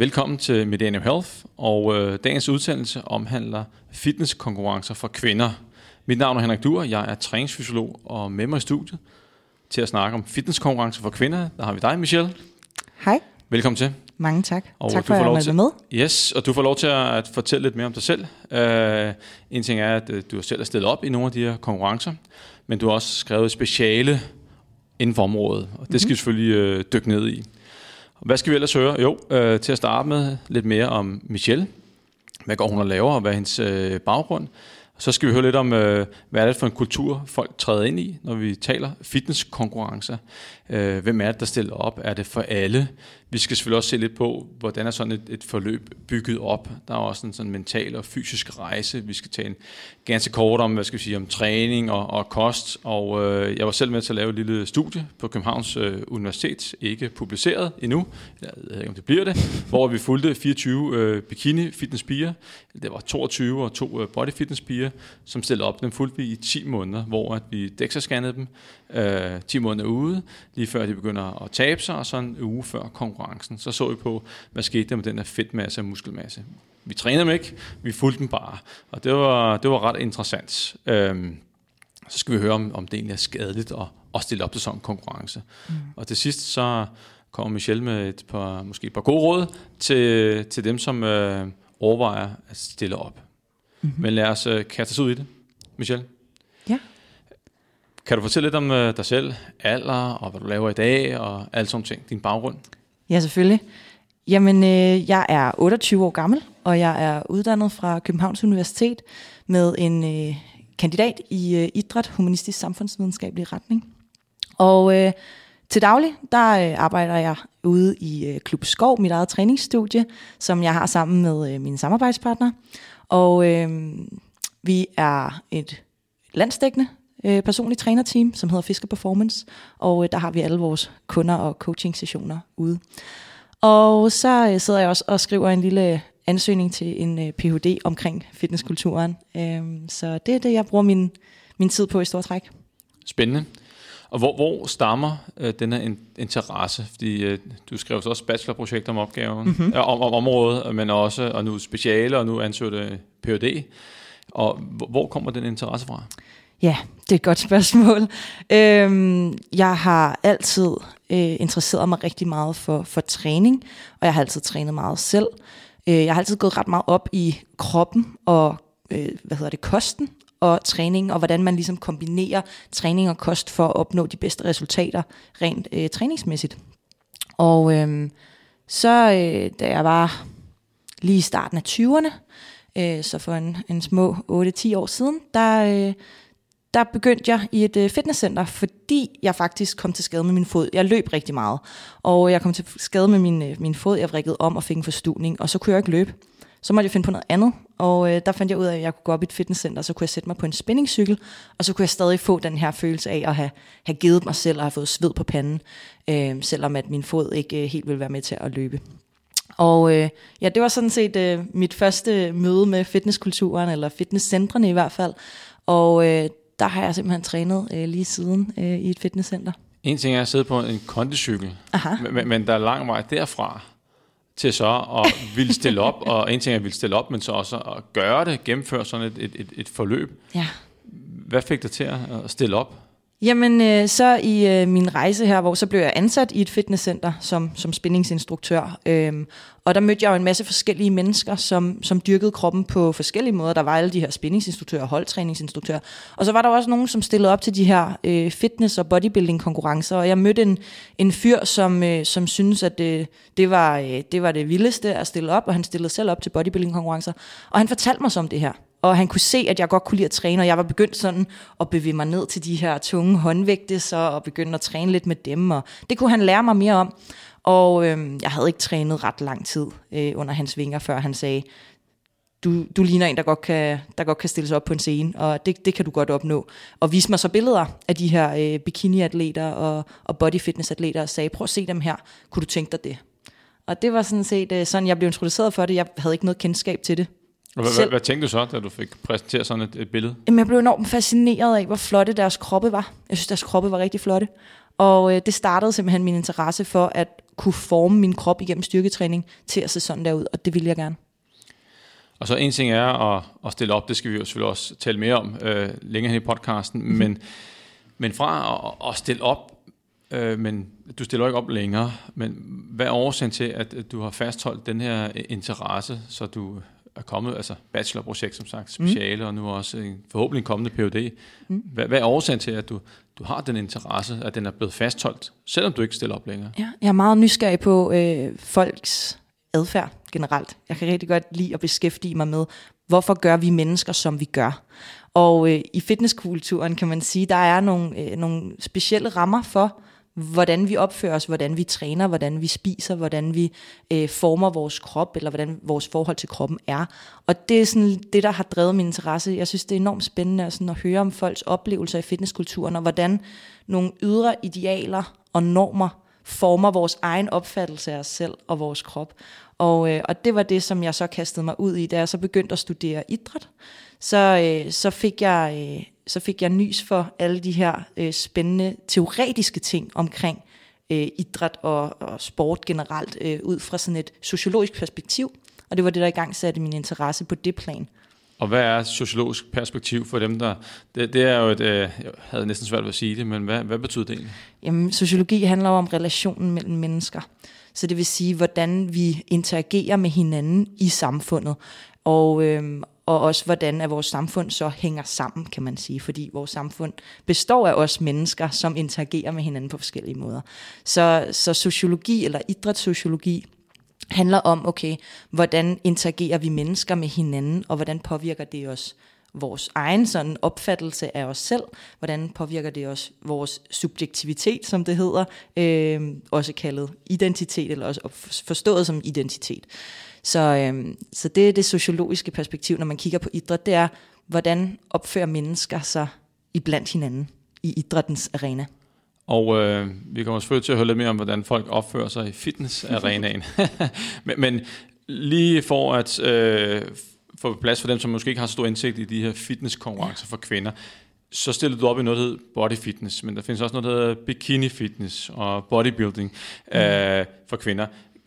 Velkommen til Medanium Health, og øh, dagens udsendelse omhandler fitnesskonkurrencer for kvinder. Mit navn er Henrik Duer, jeg er træningsfysiolog, og med mig i studiet til at snakke om fitnesskonkurrencer for kvinder, der har vi dig, Michelle. Hej. Velkommen til. Mange tak. Og tak du for at jeg til- med. Yes, og du får lov til at fortælle lidt mere om dig selv. Uh, en ting er, at øh, du selv er stillet op i nogle af de her konkurrencer, men du har også skrevet et speciale inden for området, og det skal vi selvfølgelig uh, dykke ned i. Hvad skal vi ellers høre? Jo, øh, til at starte med lidt mere om Michelle. Hvad går hun og laver, og hvad er hendes øh, baggrund? Så skal vi høre lidt om, øh, hvad er det for en kultur, folk træder ind i, når vi taler fitnesskonkurrencer. Øh, hvem er det, der stiller op? Er det for alle? Vi skal selvfølgelig også se lidt på, hvordan er sådan et, et forløb bygget op. Der er også en sådan mental og fysisk rejse. Vi skal tage en ganske kort om, hvad skal vi sige, om træning og, og kost. Og øh, jeg var selv med til at lave et lille studie på Københavns øh, Universitet, ikke publiceret endnu, jeg ved ikke, om det bliver det, hvor vi fulgte 24 øh, bikini fitness piger. Det var 22 og to øh, body fitness piger, som stillede op. Dem fulgte vi i 10 måneder, hvor at vi dexascannede dem øh, 10 måneder ude, lige før de begynder at tabe sig, og så en uge før konkurrencen. Så så vi på, hvad skete der med den her fedtmasse og muskelmasse. Vi trænede dem ikke, vi fulgte dem bare, og det var, det var ret interessant. Øhm, så skal vi høre, om, om det egentlig er skadeligt at, at stille op til sådan en konkurrence. Mm. Og til sidst så kommer Michelle med et par, måske et par gode råd til, til dem, som øh, overvejer at stille op. Mm-hmm. Men lad os øh, kaste os ud i det. Michelle? Ja. Kan du fortælle lidt om øh, dig selv, alder og hvad du laver i dag og alt sådan ting, din baggrund? Ja, selvfølgelig. Jamen, øh, jeg er 28 år gammel, og jeg er uddannet fra Københavns Universitet med en øh, kandidat i øh, idræt, humanistisk samfundsvidenskabelig retning. Og øh, til daglig, der øh, arbejder jeg ude i øh, Klub Skov, mit eget træningsstudie, som jeg har sammen med øh, mine samarbejdspartnere. Og øh, vi er et landsdækkende øh, personligt trænerteam, som hedder Fisker Performance, og øh, der har vi alle vores kunder og coaching sessioner ude. Og så øh, sidder jeg også og skriver en lille ansøgning til en øh, Ph.D. omkring fitnesskulturen. Øhm, så det er det, jeg bruger min, min tid på i stor træk. Spændende. Og hvor, hvor stammer øh, den her in- interesse? Fordi øh, du skrev så også bachelorprojekt om opgaven, mm-hmm. øh, om, om området, men også, og nu speciale, og nu ansøger det Ph.D. Og hvor, hvor kommer den interesse fra? Ja, det er et godt spørgsmål. Øhm, jeg har altid øh, interesseret mig rigtig meget for, for træning, og jeg har altid trænet meget selv. Øh, jeg har altid gået ret meget op i kroppen og øh, hvad hedder det, kosten og træning, og hvordan man ligesom kombinerer træning og kost for at opnå de bedste resultater rent øh, træningsmæssigt. Og øh, så øh, da jeg var lige i starten af 20'erne, øh, så for en, en små 8-10 år siden, der, øh, der begyndte jeg i et øh, fitnesscenter, fordi jeg faktisk kom til skade med min fod. Jeg løb rigtig meget, og jeg kom til skade med min, øh, min fod. Jeg vrikkede om og fik en forstuvning, og så kunne jeg ikke løbe. Så måtte jeg finde på noget andet, og øh, der fandt jeg ud af, at jeg kunne gå op i et fitnesscenter, så kunne jeg sætte mig på en spændingscykel, og så kunne jeg stadig få den her følelse af at have, have givet mig selv og have fået sved på panden, øh, selvom at min fod ikke øh, helt ville være med til at løbe. Og øh, ja, det var sådan set øh, mit første møde med fitnesskulturen, eller fitnesscentrene i hvert fald. Og øh, der har jeg simpelthen trænet øh, lige siden øh, i et fitnesscenter. En ting er at sidde på en kondicykel, men, men der er lang vej derfra til så at ville stille op, og en ting er at ville stille op, men så også at gøre det, gennemføre sådan et, et, et, et forløb. Ja. Hvad fik dig til at stille op? Jamen, øh, så i øh, min rejse her, hvor så blev jeg ansat i et fitnesscenter som, som spændingsinstruktør. Øhm, og der mødte jeg jo en masse forskellige mennesker, som, som dyrkede kroppen på forskellige måder. Der var alle de her spændingsinstruktører, holdtræningsinstruktører. Og så var der også nogen, som stillede op til de her øh, fitness- og bodybuilding-konkurrencer. Og jeg mødte en, en fyr, som, øh, som synes at det, det, var, øh, det var det vildeste at stille op, og han stillede selv op til bodybuilding-konkurrencer. Og han fortalte mig så om det her. Og han kunne se, at jeg godt kunne lide at træne, og jeg var begyndt sådan at bevæge mig ned til de her tunge håndvægte, så, og begynde at træne lidt med dem, og det kunne han lære mig mere om. Og øhm, jeg havde ikke trænet ret lang tid øh, under hans vinger, før han sagde, du, du ligner en, der godt, kan, der godt kan stille sig op på en scene, og det, det kan du godt opnå. Og vise mig så billeder af de her øh, bikini-atleter og, og body-fitness-atleter, og sagde, prøv at se dem her, kunne du tænke dig det? Og det var sådan set øh, sådan, jeg blev introduceret for det. Jeg havde ikke noget kendskab til det. Og hvad, tænkte du så, da du fik præsenteret sådan et, et billede? Jamen, jeg blev enormt fascineret af, hvor flotte deres kroppe var. Jeg synes, deres kroppe var rigtig flotte. Og øh, det startede simpelthen min interesse for at kunne forme min krop igennem styrketræning til at se sådan der ud, og det ville jeg gerne. Og så en ting er at, at stille op, det skal vi jo selvfølgelig også tale mere om øh, længere hen i podcasten, mm-hmm. men, men fra at, at stille op, øh, men du stiller ikke op længere, men hvad er årsagen til, at du har fastholdt den her interesse, så du er kommet, altså bachelorprojekt som sagt, speciale, mm. og nu også en forhåbentlig kommende PhD. Mm. Hvad, hvad er årsagen til, at du, du har den interesse, at den er blevet fastholdt, selvom du ikke stiller op længere? Ja, jeg er meget nysgerrig på øh, folks adfærd generelt. Jeg kan rigtig godt lide at beskæftige mig med, hvorfor gør vi mennesker, som vi gør. Og øh, i fitnesskulturen kan man sige, der er nogle, øh, nogle specielle rammer for, hvordan vi opfører os, hvordan vi træner, hvordan vi spiser, hvordan vi øh, former vores krop, eller hvordan vores forhold til kroppen er. Og det er sådan det, der har drevet min interesse. Jeg synes, det er enormt spændende sådan at høre om folks oplevelser i fitnesskulturen, og hvordan nogle ydre idealer og normer former vores egen opfattelse af os selv og vores krop. Og, øh, og det var det, som jeg så kastede mig ud i, da jeg så begyndte at studere idræt. Så, øh, så fik jeg... Øh, så fik jeg nys for alle de her øh, spændende teoretiske ting omkring øh, idræt og, og sport generelt, øh, ud fra sådan et sociologisk perspektiv. Og det var det, der i gang satte min interesse på det plan. Og hvad er sociologisk perspektiv for dem, der... Det, det er jo et... Øh, jeg havde næsten svært ved at sige det, men hvad, hvad betyder det egentlig? Jamen, sociologi handler om relationen mellem mennesker. Så det vil sige, hvordan vi interagerer med hinanden i samfundet. Og, øhm, og også hvordan at vores samfund så hænger sammen, kan man sige, fordi vores samfund består af os mennesker, som interagerer med hinanden på forskellige måder. Så, så sociologi eller idrætssociologi handler om, okay, hvordan interagerer vi mennesker med hinanden, og hvordan påvirker det os vores egen sådan opfattelse af os selv, hvordan påvirker det os vores subjektivitet, som det hedder, øh, også kaldet identitet, eller også forstået som identitet. Så, øhm, så det er det sociologiske perspektiv, når man kigger på idræt, det er, hvordan opfører mennesker sig iblandt hinanden i idrættens arena. Og øh, vi kommer selvfølgelig til at høre lidt mere om, hvordan folk opfører sig i fitnessarenaen. men, men lige for at øh, få plads for dem, som måske ikke har så stor indsigt i de her fitnesskonkurrencer for kvinder, så stiller du op i noget, der hedder body fitness, men der findes også noget, der hedder bikini fitness og bodybuilding mm. øh, for kvinder.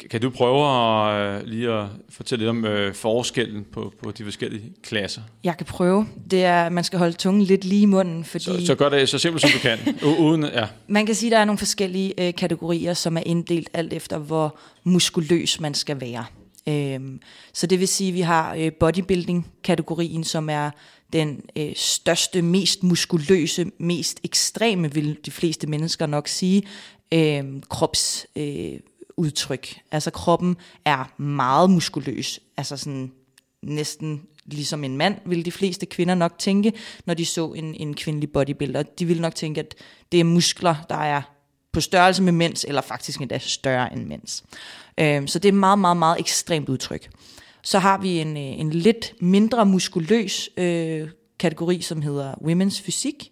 Kan du prøve at, øh, lige at fortælle lidt om øh, forskellen på, på de forskellige klasser? Jeg kan prøve. Det er, at man skal holde tungen lidt lige i munden. Fordi så, så gør det så simpelt som du kan. uden, ja. Man kan sige, at der er nogle forskellige øh, kategorier, som er inddelt alt efter, hvor muskuløs man skal være. Øhm, så det vil sige, at vi har øh, bodybuilding-kategorien, som er den øh, største, mest muskuløse, mest ekstreme, vil de fleste mennesker nok sige, øh, krops... Øh, udtryk. Altså kroppen er meget muskuløs, altså sådan næsten ligesom en mand, vil de fleste kvinder nok tænke, når de så en, en kvindelig bodybuilder. De vil nok tænke, at det er muskler, der er på størrelse med mænds, eller faktisk endda større end mænds. Øhm, så det er meget, meget, meget ekstremt udtryk. Så har vi en, øh, en lidt mindre muskuløs øh, kategori, som hedder women's fysik,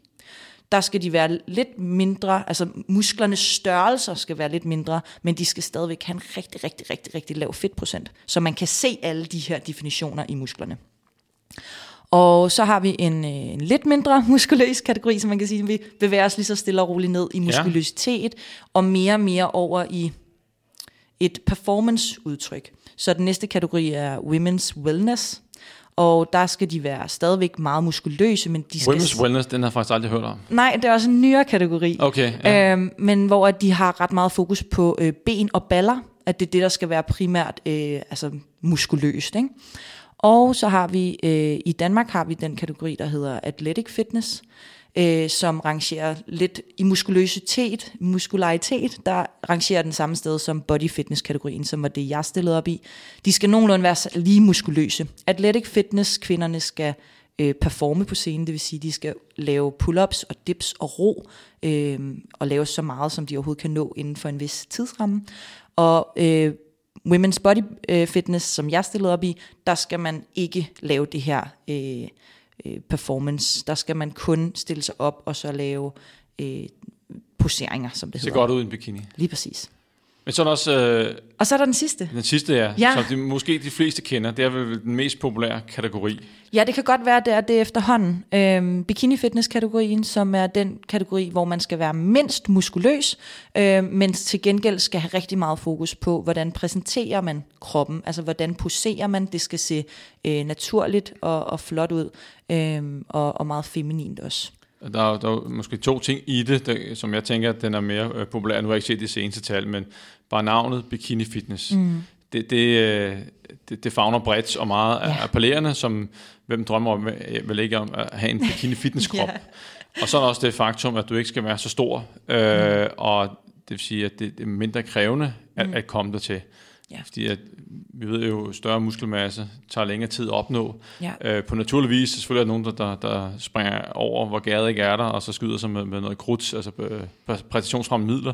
der skal de være lidt mindre, altså musklernes størrelser skal være lidt mindre, men de skal stadigvæk have en rigtig, rigtig, rigtig, rigtig lav fedtprocent, så man kan se alle de her definitioner i musklerne. Og så har vi en, øh, en lidt mindre muskuløs kategori, som man kan sige, vi bevæger os lige så stille og roligt ned i muskuløsitet, ja. og mere og mere over i et performance-udtryk. Så den næste kategori er women's wellness, og der skal de være stadigvæk meget muskuløse, men de skal... Women's Wellness, den har jeg faktisk aldrig hørt om. Nej, det er også en nyere kategori. Okay. Ja. Øhm, men hvor de har ret meget fokus på øh, ben og baller, at det er det, der skal være primært øh, altså muskuløst. Ikke? Og så har vi, øh, i Danmark har vi den kategori, der hedder Athletic Fitness, øh, som rangerer lidt i muskuløsitet, muskularitet, der rangerer den samme sted som body fitness kategorien, som var det, jeg stillede op i. De skal nogenlunde være lige muskuløse. Athletic fitness, kvinderne skal øh, performe på scenen, det vil sige, de skal lave pull-ups og dips og ro, øh, og lave så meget, som de overhovedet kan nå inden for en vis tidsramme. Og øh, women's body øh, fitness, som jeg stillede op i, der skal man ikke lave det her øh, øh, performance. Der skal man kun stille sig op og så lave øh, poseringer, som det hedder. Det godt ud i en bikini. Lige præcis. Men så er der også øh, Og så er der den sidste. den sidste, ja, Ja. som de, måske de fleste kender. Det er vel den mest populære kategori. Ja, det kan godt være, det er det efterhånden. Øhm, bikini fitness kategorien, som er den kategori, hvor man skal være mindst muskuløs, øh, men til gengæld skal have rigtig meget fokus på, hvordan præsenterer man kroppen, altså hvordan poserer man, det skal se øh, naturligt og, og flot ud, øh, og, og meget feminint også. Der er, der er måske to ting i det, der, som jeg tænker, at den er mere øh, populær. Nu har jeg ikke set de seneste tal, men bare navnet Bikini Fitness. Mm. Det, det, øh, det, det fagner bredt og meget ja. Appellerende, som hvem drømmer om, vel ikke om at have en bikini fitness krop. Ja. Og så er der også det faktum, at du ikke skal være så stor, øh, og det vil sige, at det, det er mindre krævende at, mm. at komme der til. Ja. Fordi at, vi ved jo, større muskelmasse tager længere tid at opnå. Ja. Øh, på naturlig vis, selvfølgelig er der nogen, der, der, der springer over, hvor gæret ikke er der, og så skyder sig med, med noget krudt, altså øh, præ- præcisionsfremme midler.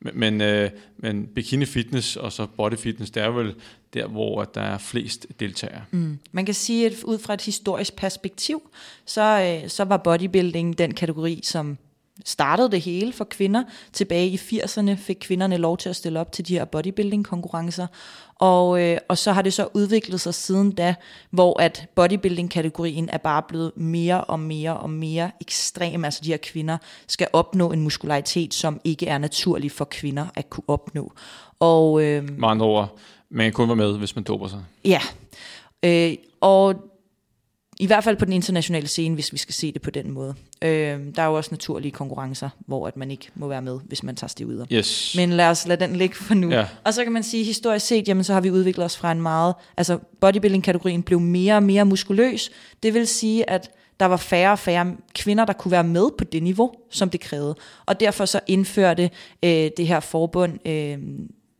Men, øh, men bikini fitness og så body fitness, det er vel der, hvor der er flest deltagere. Mm. Man kan sige, at ud fra et historisk perspektiv, så, øh, så var bodybuilding den kategori, som startede det hele for kvinder. Tilbage i 80'erne fik kvinderne lov til at stille op til de her bodybuilding-konkurrencer. Og, øh, og så har det så udviklet sig siden da, hvor at bodybuilding-kategorien er bare blevet mere og mere og mere ekstrem. Altså de her kvinder skal opnå en muskularitet, som ikke er naturlig for kvinder at kunne opnå. Og, øh, Med andre ord, man kan kun være med, hvis man doper sig. Ja, øh, og i hvert fald på den internationale scene, hvis vi skal se det på den måde. Øh, der er jo også naturlige konkurrencer, hvor at man ikke må være med, hvis man tager stivider. Yes. Men lad os lade den ligge for nu. Ja. Og så kan man sige, historisk set, jamen så har vi udviklet os fra en meget, altså bodybuilding-kategorien blev mere og mere muskuløs. Det vil sige, at der var færre og færre kvinder, der kunne være med på det niveau, som det krævede. Og derfor så indførte øh, det her forbund, øh,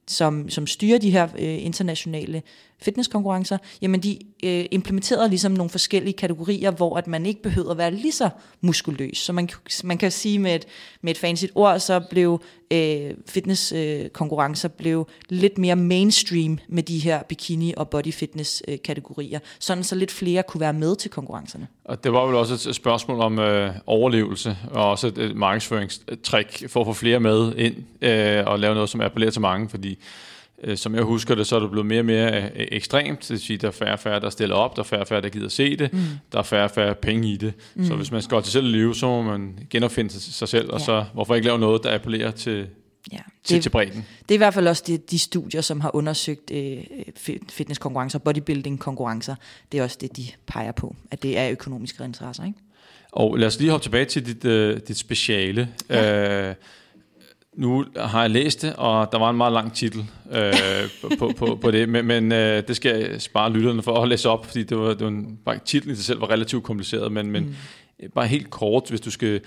som, som styrer de her øh, internationale fitnesskonkurrencer, jamen de øh, implementerede ligesom nogle forskellige kategorier, hvor at man ikke behøvede at være lige så muskuløs. Så man, man kan sige med et, med et fancy ord, så blev øh, fitnesskonkurrencer øh, blev lidt mere mainstream med de her bikini- og body fitness øh, kategorier, sådan så lidt flere kunne være med til konkurrencerne. Og det var vel også et spørgsmål om øh, overlevelse, og også et, et markedsføringstrik for at få flere med ind øh, og lave noget, som appellerer til mange, fordi som jeg husker det, så er det blevet mere og mere øh, ekstremt. Det vil sige, der er færre og færre, der stiller op, der er færre og færre, der gider se det, mm. der er færre og færre penge i det. Mm. Så hvis man skal til selv at leve, så må man genopfinde sig- selv, og Ja. så hvorfor ikke lave noget, der appellerer til, Ja, til, det, til bredden. det er i hvert fald også de, de studier, som har undersøgt øh, fi- fitnesskonkurrencer, bodybuilding-konkurrencer. Det er også det, de peger på, at det er økonomiske interesser. Ikke? Og lad os lige hoppe tilbage til dit, øh, dit speciale. Ja. Øh, nu har jeg læst det, og der var en meget lang titel øh, på, på, på det, men, men øh, det skal jeg spare lytterne for at læse op, fordi det var, det var en, bare titlen i sig selv var relativt kompliceret, men, men mm. bare helt kort, hvis du skal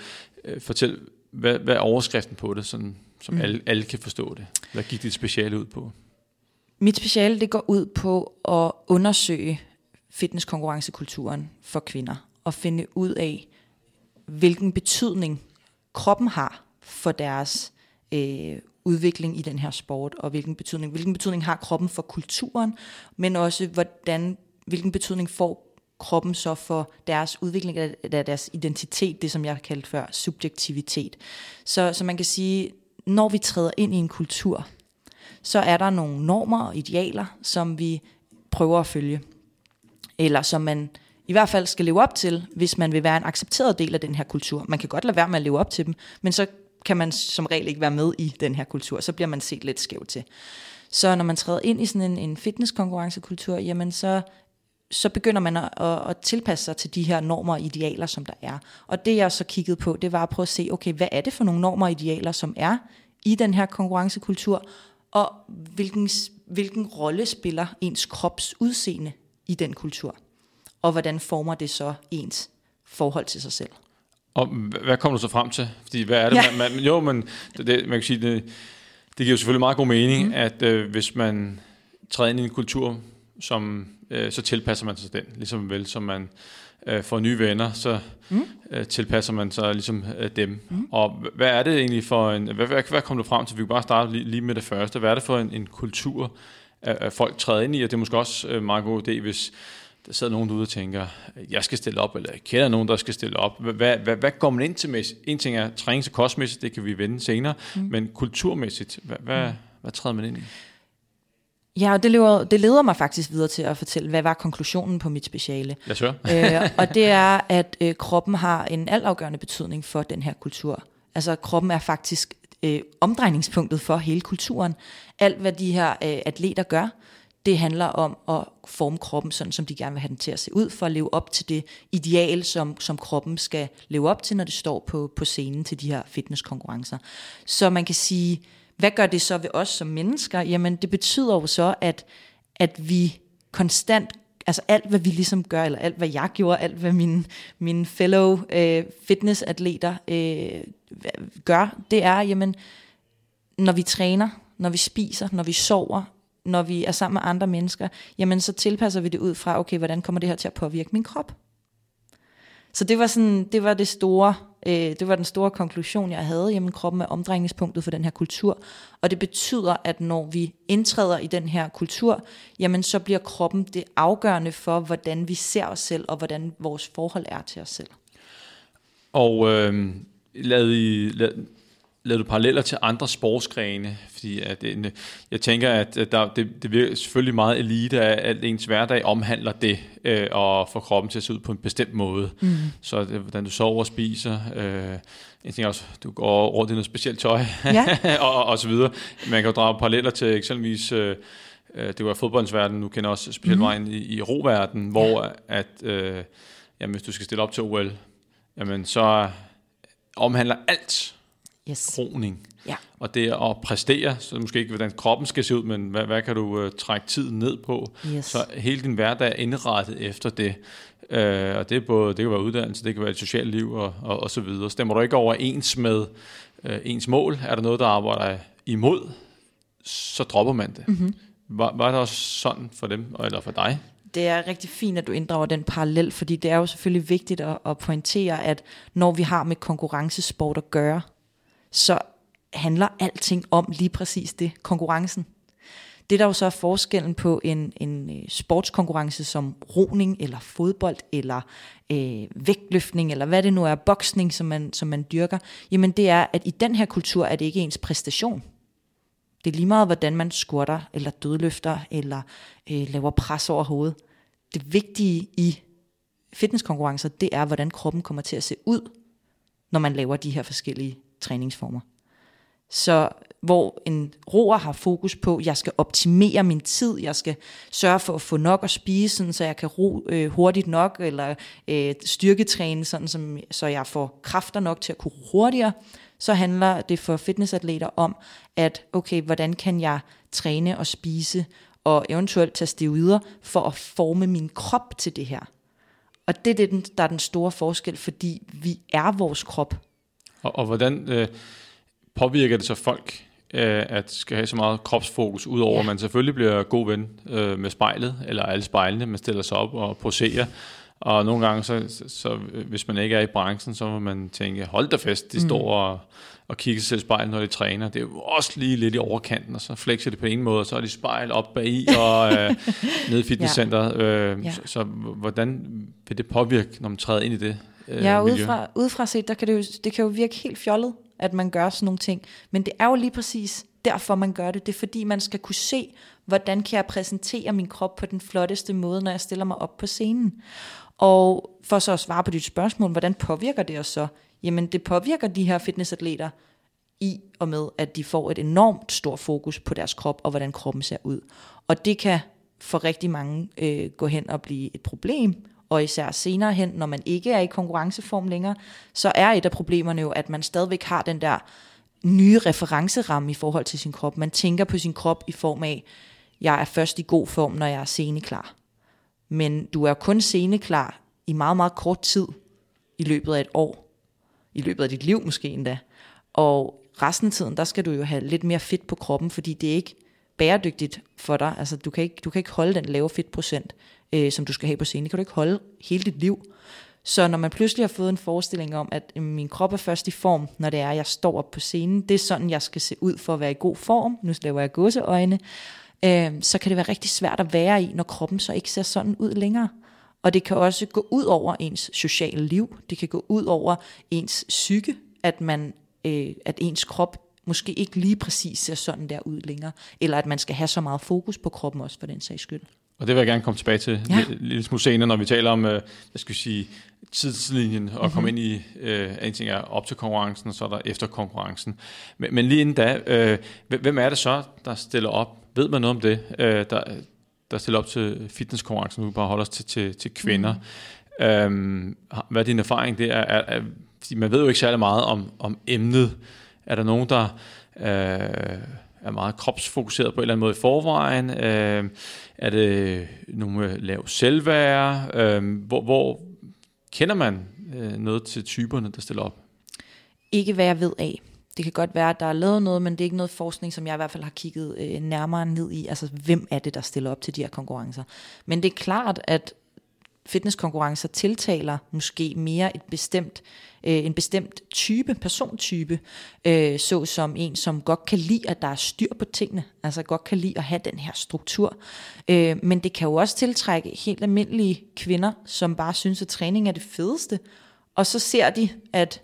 øh, fortælle, hvad, hvad er overskriften på det, sådan, som mm. alle, alle kan forstå det? Hvad gik dit speciale ud på? Mit speciale det går ud på at undersøge fitnesskonkurrencekulturen for kvinder og finde ud af, hvilken betydning kroppen har for deres øh, udvikling i den her sport, og hvilken betydning, hvilken betydning har kroppen for kulturen, men også hvordan, hvilken betydning får kroppen så for deres udvikling af deres identitet, det som jeg har kaldt før subjektivitet. Så, så man kan sige, når vi træder ind i en kultur, så er der nogle normer og idealer, som vi prøver at følge. Eller som man i hvert fald skal leve op til, hvis man vil være en accepteret del af den her kultur. Man kan godt lade være med at leve op til dem, men så kan man som regel ikke være med i den her kultur. Så bliver man set lidt skævt til. Så når man træder ind i sådan en, en fitnesskonkurrencekultur, jamen så, så begynder man at, at, at tilpasse sig til de her normer og idealer, som der er. Og det jeg så kiggede på, det var at prøve at se, okay, hvad er det for nogle normer og idealer, som er i den her konkurrencekultur, og hvilken, hvilken rolle spiller ens krops udseende i den kultur? Og hvordan former det så ens forhold til sig selv? Og hvad kommer du så frem til? Fordi hvad er det, Ja. man, man, jo, men det, det, man kan sige, det, det giver jo selvfølgelig meget god mening, mm. at øh, hvis man træder ind i en kultur, som, øh, så tilpasser man sig den, ligesom vel, som man øh, får nye venner, så mm. øh, tilpasser man sig ligesom øh, dem. Mm. Og hvad er det egentlig for en, hvad, hvad, hvad kom du frem til? Vi kan bare starte lige, lige med det første. Hvad er det for en, en kultur, at, at folk træder ind i? Og det er måske også øh, meget god idé, hvis der sidder nogen derude og tænker, jeg skal stille op, eller jeg kender nogen, der skal stille op. Hvad, hvad, hvad går man ind til med? En ting er trænings- og kostmæssigt, det kan vi vende senere, mm. men kulturmæssigt, hvad, hvad, Hvad træder man ind i? Ja, og det leder, det leder mig faktisk videre til at fortælle, hvad var konklusionen på mit speciale. Jeg sure. øh, og det er, at øh, kroppen har en altafgørende betydning for den her kultur. Altså kroppen er faktisk øh, omdrejningspunktet for hele kulturen. Alt hvad de her øh, atleter gør, det handler om at forme kroppen sådan, som de gerne vil have den til at se ud, for at leve op til det ideal, som, som kroppen skal leve op til, når det står på, på scenen til de her fitnesskonkurrencer. Så man kan sige, hvad gør det så ved os som mennesker? Jamen det betyder jo så, at, at vi konstant altså alt, hvad vi ligesom gør, eller alt, hvad jeg gjorde, alt, hvad mine, mine fellow øh, fitnessatleter øh, gør, det er, jamen, når vi træner, når vi spiser, når vi sover, når vi er sammen med andre mennesker, jamen så tilpasser vi det ud fra, okay, hvordan kommer det her til at påvirke min krop? Så det var sådan, det var det store, øh, det var den store konklusion, jeg havde. Jamen kroppen er omdrejningspunktet for den her kultur. Og det betyder, at når vi indtræder i den her kultur, jamen så bliver kroppen det afgørende for, hvordan vi ser os selv, og hvordan vores forhold er til os selv. Og øh, lad I, lad, lavede du paralleller til andre sportsgrene? Fordi at det, jeg tænker, at der, det, det virker selvfølgelig meget elite, at alt ens hverdag omhandler det, øh, og få kroppen til at se ud på en bestemt måde. Mm. Så det, hvordan du sover og spiser, øh, en ting også, du går rundt i noget specielt tøj, ja. og, og så videre. Man kan jo drage paralleller til eksempelvis... Øh, det var fodboldens verden, nu kender også specielt mm. vejen i, i roverdenen, hvor ja. at, øh, jamen, hvis du skal stille op til OL, jamen, så omhandler alt yes. roning. Ja. Og det at præstere, så måske ikke hvordan kroppen skal se ud, men hvad, hvad kan du uh, trække tiden ned på? Yes. Så hele din hverdag er indrettet efter det. Uh, og det, er både, det kan være uddannelse, det kan være et socialt liv og, og, og så videre. Stemmer du ikke overens med uh, ens mål? Er der noget, der arbejder imod? Så dropper man det. Mm-hmm. Var, var det også sådan for dem, eller for dig? det er rigtig fint, at du inddrager den parallel, fordi det er jo selvfølgelig vigtigt at, at pointere, at når vi har med konkurrencesport at gøre, så handler alting om lige præcis det, konkurrencen. Det der jo så er forskellen på en, en øh, sportskonkurrence som roning, eller fodbold, eller øh, vægtløftning, eller hvad det nu er, boksning, som man, som man dyrker, jamen det er, at i den her kultur er det ikke ens præstation. Det er lige meget, hvordan man squatter, eller dødløfter, eller øh, laver pres over hovedet. Det vigtige i fitnesskonkurrencer, det er, hvordan kroppen kommer til at se ud, når man laver de her forskellige træningsformer. Så hvor en roer har fokus på, at jeg skal optimere min tid, jeg skal sørge for at få nok at spise, sådan, så jeg kan ro øh, hurtigt nok, eller øh, styrketræne, sådan, som, så jeg får kræfter nok til at kunne hurtigere, så handler det for fitnessatleter om, at okay, hvordan kan jeg træne og spise, og eventuelt tage steroider, for at forme min krop til det her. Og det er det, der er den store forskel, fordi vi er vores krop. Og, og hvordan øh, påvirker det så folk, øh, at skal have så meget kropsfokus, udover ja. at man selvfølgelig bliver god ven øh, med spejlet, eller alle spejlene, man stiller sig op og poserer, og nogle gange, så, så, så hvis man ikke er i branchen, så må man tænke, hold da fest, de mm. står og, og kigger sig selv i spejlet, når de træner. Det er jo også lige lidt i overkanten, og så flexer de på en måde, og så er de spejl op bag i og øh, nede i fitnesscenteret. Ja. Øh, ja. så, så hvordan vil det påvirke, når man træder ind i det øh, Ja, udefra, udefra set, der kan det, jo, det kan jo virke helt fjollet, at man gør sådan nogle ting. Men det er jo lige præcis derfor, man gør det. Det er fordi, man skal kunne se, hvordan kan jeg præsentere min krop på den flotteste måde, når jeg stiller mig op på scenen. Og for så at svare på dit spørgsmål, hvordan påvirker det os så? Jamen det påvirker de her fitnessatleter i og med, at de får et enormt stort fokus på deres krop og hvordan kroppen ser ud. Og det kan for rigtig mange øh, gå hen og blive et problem, og især senere hen, når man ikke er i konkurrenceform længere, så er et af problemerne jo, at man stadigvæk har den der nye referenceramme i forhold til sin krop. Man tænker på sin krop i form af, jeg er først i god form, når jeg er seneklar. men du er kun seneklar i meget, meget kort tid i løbet af et år. I løbet af dit liv måske endda. Og resten af tiden, der skal du jo have lidt mere fedt på kroppen, fordi det er ikke bæredygtigt for dig. Altså, du kan ikke, du kan ikke holde den lave fedtprocent, øh, som du skal have på scenen. Det kan du ikke holde hele dit liv. Så når man pludselig har fået en forestilling om, at øhm, min krop er først i form, når det er, at jeg står op på scenen, det er sådan, jeg skal se ud for at være i god form. Nu laver jeg godseøjne, øh, så kan det være rigtig svært at være i, når kroppen så ikke ser sådan ud længere. Og det kan også gå ud over ens sociale liv. Det kan gå ud over ens psyke, at man, øh, at ens krop måske ikke lige præcis ser sådan der ud længere, eller at man skal have så meget fokus på kroppen også for den sags skyld. Og det vil jeg gerne komme tilbage til Ja. lidt, smule senere, når vi taler om, øh, hvad skal vi sige, tidslinjen og Mhm. mm-hmm. komme ind i, øh, en ting er op til konkurrencen, og så er der efter konkurrencen. Men, men lige inden da, øh, hvem- er det så, der stiller op? Ved man noget om det, øh, der, der stiller op til fitnesskonkurrencen? Nu vi bare holde os til, til, til kvinder. Mm. Øhm, hvad er din erfaring? Det er, er, er, man ved jo ikke særlig meget om, om emnet. Er der nogen, der øh, er meget kropsfokuseret på en eller anden måde i forvejen? Øh, er det nogle med lav selvværd? Øh, hvor, hvor kender man øh, noget til typerne, der stiller op? Ikke hvad jeg ved af. Det kan godt være, at der er lavet noget, men det er ikke noget forskning, som jeg i hvert fald har kigget øh, nærmere ned i. Altså, hvem er det, der stiller op til de her konkurrencer? Men det er klart, at fitnesskonkurrencer tiltaler måske mere et bestemt, øh, en bestemt type, persontype, øh, så som en, som godt kan lide, at der er styr på tingene, altså godt kan lide at have den her struktur. Øh, men det kan jo også tiltrække helt almindelige kvinder, som bare synes, at træning er det fedeste, og så ser de, at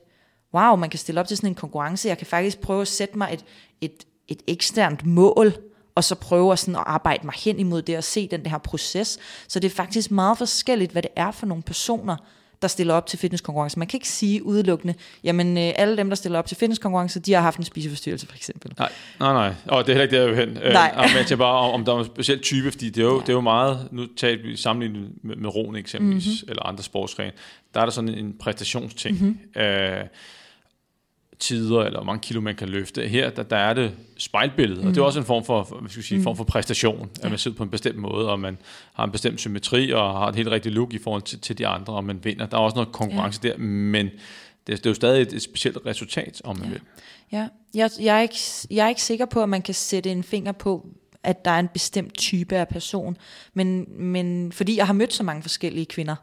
wow, man kan stille op til sådan en konkurrence, jeg kan faktisk prøve at sætte mig et, et, et eksternt mål, og så prøve at, sådan at arbejde mig hen imod det og se den her proces. Så det er faktisk meget forskelligt, hvad det er for nogle personer, der stiller op til fitnesskonkurrencer. Man kan ikke sige udelukkende, jamen øh, alle dem, der stiller op til fitnesskonkurrencer, de har haft en spiseforstyrrelse for eksempel. Nej, nej, nej. Og det er heller ikke der, jeg vil hen. Øh, Nej. Men jeg tænker bare, om, om der er en speciel type, fordi det er jo, ja. det er jo meget, nu tager vi sammenlignet med, med roen eksempelvis, mm-hmm. eller andre sportsgrene, der er der sådan en præstationsting. Mm-hmm. Øh, tider, eller hvor mange kilo man kan løfte. Her, der, der er det spejlbillede, mm. og det er også en form for, hvad skal sige, mm. form for præstation, at man sidder på en bestemt måde, og man har en bestemt symmetri, og har et helt rigtigt look i forhold til, til de andre, og man vinder. Der er også noget konkurrence ja. der, men det, det er jo stadig et, et specielt resultat, om man ja. vil. Ja, jeg, jeg, er ikke, jeg er ikke sikker på, at man kan sætte en finger på, at der er en bestemt type af person, men, men fordi jeg har mødt så mange forskellige kvinder.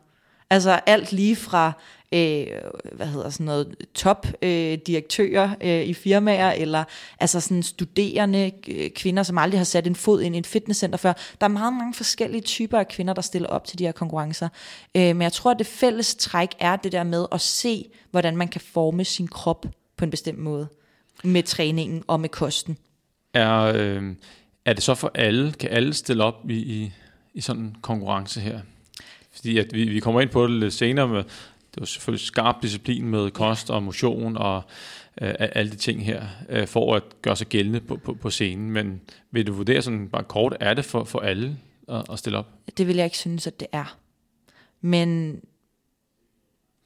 Altså alt lige fra øh, hvad hedder sådan noget top øh, direktører øh, i firmaer eller altså sådan studerende øh, kvinder som aldrig har sat en fod ind i et fitnesscenter før. Der er meget mange forskellige typer af kvinder der stiller op til de her konkurrencer. Øh, men jeg tror at det fælles træk er det der med at se hvordan man kan forme sin krop på en bestemt måde med træningen og med kosten. Er, øh, er det så for alle? Kan alle stille op i, i, i sådan en konkurrence her? Fordi at vi, vi kommer ind på det lidt senere med, det var selvfølgelig skarp disciplin med kost og motion og øh, alle de ting her, øh, for at gøre sig gældende på, på, på scenen. Men vil du vurdere sådan bare kort, er det for, for alle at, at stille op? Det vil jeg ikke synes, at det er. Men,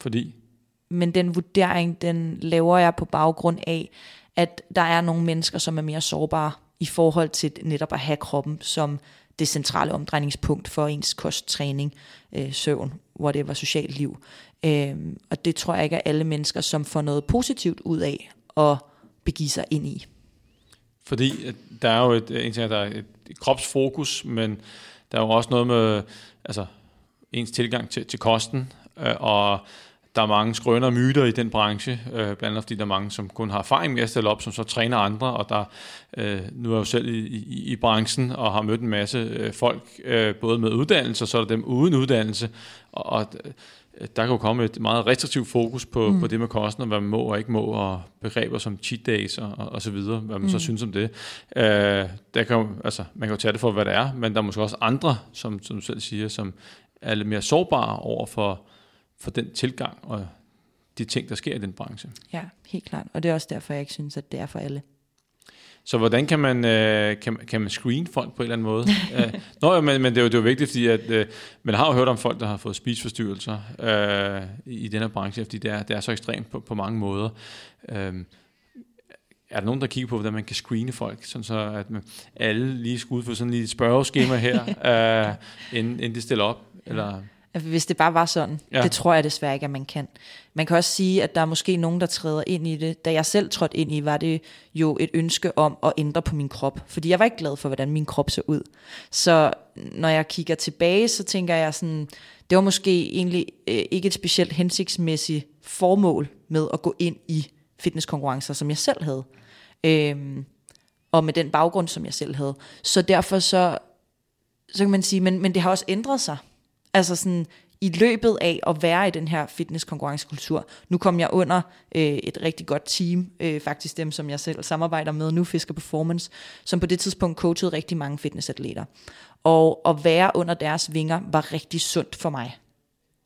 Fordi? men den vurdering, den laver jeg på baggrund af, at der er nogle mennesker, som er mere sårbare i forhold til netop at have kroppen som det centrale omdrejningspunkt for ens kosttræning, øh, søvn, whatever, socialt liv. Øh, og det tror jeg ikke er alle mennesker, som får noget positivt ud af at begive sig ind i. Fordi at der er jo et, øh, en ting, der er et, et kropsfokus, men der er jo også noget med altså, ens tilgang til, til kosten, øh, og der er mange skrøner og myter i den branche, øh, blandt andet fordi der er mange, som kun har erfaring med at stille op, som så træner andre, og der, øh, nu er jeg jo selv i, i, i branchen og har mødt en masse øh, folk, øh, både med uddannelse, og så er der dem uden uddannelse, og, og øh, der kan jo komme et meget restriktivt fokus på, mm. på det med kosten, og hvad man må og ikke må, og begreber som cheat days og, og, og så videre, hvad man mm. så synes om det. Øh, der kan jo, altså, man kan jo tage det for, hvad det er, men der er måske også andre, som, som du selv siger, som er lidt mere sårbare over for, for den tilgang og de ting, der sker i den branche. Ja, helt klart. Og det er også derfor, jeg ikke synes, at det er for alle. Så hvordan kan man, øh, kan, kan man screen folk på en eller anden måde? øh, nå, ja, men, men det, er jo, det er jo vigtigt, fordi at, øh, man har jo hørt om folk, der har fået spiseforstyrrelser øh, i, i den her branche, fordi det er, det er så ekstremt på, på mange måder. Øh, er der nogen, der kigger på, hvordan man kan screene folk, sådan så at man, alle lige skal udføre sådan lige et spørgeskema her, øh, inden, inden de stiller op? Eller? Hvis det bare var sådan, Ja. ja. det tror jeg desværre ikke, at man kan. Man kan også sige, at der er måske nogen, der træder ind i det. Da jeg selv trådte ind i, var det jo et ønske om at ændre på min krop. Fordi jeg var ikke glad for, hvordan min krop så ud. Så når jeg kigger tilbage, så tænker jeg sådan, det var måske egentlig øh, ikke et specielt hensigtsmæssigt formål med at gå ind i fitnesskonkurrencer, som jeg selv havde. Øhm, og med den baggrund, som jeg selv havde. Så derfor så, så kan man sige, men, men det har også ændret sig. Altså sådan, i løbet af at være i den her fitness-konkurrencekultur, nu kom jeg under øh, et rigtig godt team, øh, faktisk dem, som jeg selv samarbejder med nu, Fisker Performance, som på det tidspunkt coachede rigtig mange fitnessatleter. Og at være under deres vinger var rigtig sundt for mig.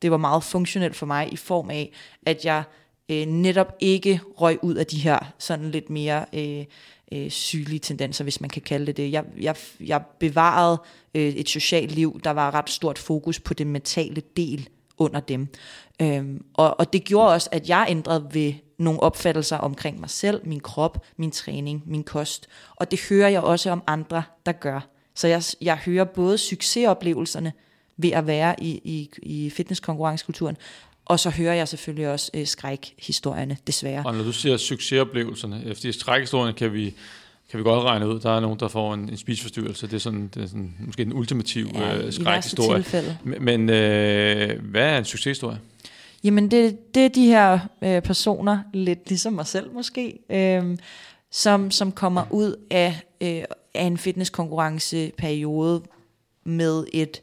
Det var meget funktionelt for mig i form af, at jeg øh, netop ikke røg ud af de her sådan lidt mere øh, øh, sygelige tendenser, hvis man kan kalde det det. Jeg, jeg, jeg bevarede øh, et socialt liv, der var ret stort fokus på den mentale del under dem. Øhm, og, og det gjorde også, at jeg ændrede ved nogle opfattelser omkring mig selv, min krop, min træning, min kost. Og det hører jeg også om andre, der gør. Så jeg, jeg hører både succesoplevelserne ved at være i, i, i fitnesskonkurrencekulturen, og så hører jeg selvfølgelig også øh, skrækhistorierne, desværre. Og når du siger succesoplevelserne, efter skrækhistorierne kan vi, kan vi godt regne ud, der er nogen, der får en, en spiseforstyrrelse. Det er, sådan, det er sådan, måske en ultimativ Ja, øh, skrækhistorie. Men, men øh, hvad er en succeshistorie? Jamen det, det er de her øh, personer, lidt ligesom mig selv måske, øh, som, som kommer ud af, øh, af en fitnesskonkurrenceperiode med et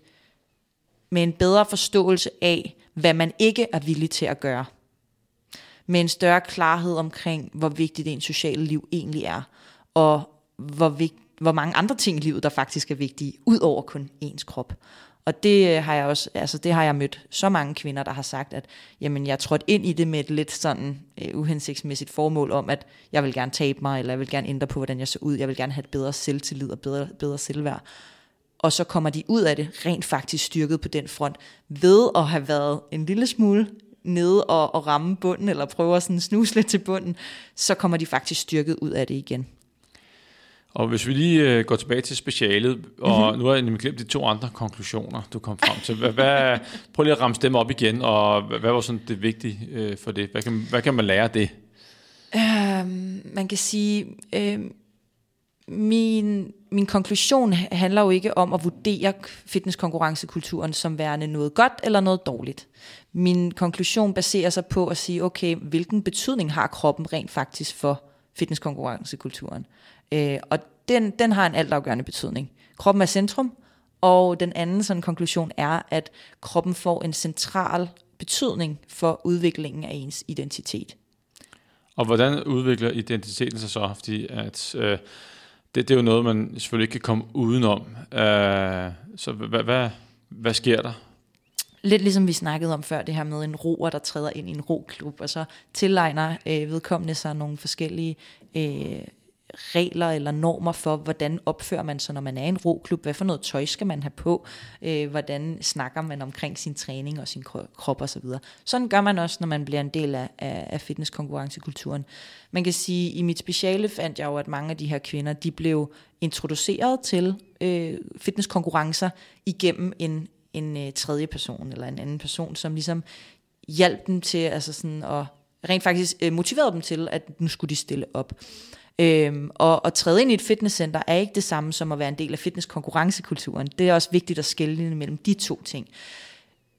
med en bedre forståelse af, hvad man ikke er villig til at gøre. Med en større klarhed omkring, hvor vigtigt ens sociale liv egentlig er, og hvor, vigt, hvor mange andre ting i livet, der faktisk er vigtige, ud over kun ens krop. Og det øh, har jeg også, altså det har jeg mødt så mange kvinder, der har sagt, at jamen, jeg trådte ind i det med et lidt sådan uh, uhensigtsmæssigt formål om, at jeg vil gerne tabe mig, eller jeg vil gerne ændre på, hvordan jeg så ud, jeg vil gerne have et bedre selvtillid og bedre, bedre selvværd. Og så kommer de ud af det rent faktisk styrket på den front, ved at have været en lille smule nede og, og ramme bunden, eller prøve at sådan snuse lidt til bunden, så kommer de faktisk styrket ud af det igen. Og hvis vi lige øh, går tilbage til specialet, og mm-hmm. nu har jeg nemlig glemt de to andre konklusioner, du kom frem til. Hvad, hvad, prøv lige at ramme dem op igen, og hvad, hvad var sådan det vigtige øh, for det? Hvad kan, hvad kan man lære af det? Øhm, man kan sige, øhm, min, min konklusion handler jo ikke om at vurdere fitnesskonkurrencekulturen som værende noget godt eller noget dårligt. Min konklusion baserer sig på at sige, okay, hvilken betydning har kroppen rent faktisk for fitnesskonkurrencekulturen? Øh, og den, den har en altafgørende betydning. Kroppen er centrum, og den anden sådan konklusion er, at kroppen får en central betydning for udviklingen af ens identitet. Og hvordan udvikler identiteten sig så? Fordi at, øh, det, det er jo noget, man selvfølgelig ikke kan komme udenom. Øh, så hvad, hvad, hvad sker der? Lidt ligesom vi snakkede om før, det her med en roer, der træder ind i en roklub, og så tilegner øh, vedkommende sig nogle forskellige øh, regler eller normer for, hvordan opfører man sig, når man er i en roklub, hvad for noget tøj skal man have på, øh, hvordan snakker man omkring sin træning og sin krop osv. Så Sådan gør man også, når man bliver en del af, af, af fitnesskonkurrencekulturen. Man kan sige, i mit speciale fandt jeg jo, at mange af de her kvinder, de blev introduceret til øh, fitnesskonkurrencer igennem en, en øh, tredje person, eller en anden person, som ligesom hjalp dem til, altså sådan at rent faktisk øh, motiverede dem til, at nu skulle de stille op. Øhm, og at træde ind i et fitnesscenter er ikke det samme som at være en del af fitnesskonkurrencekulturen. Det er også vigtigt at skelne mellem de to ting.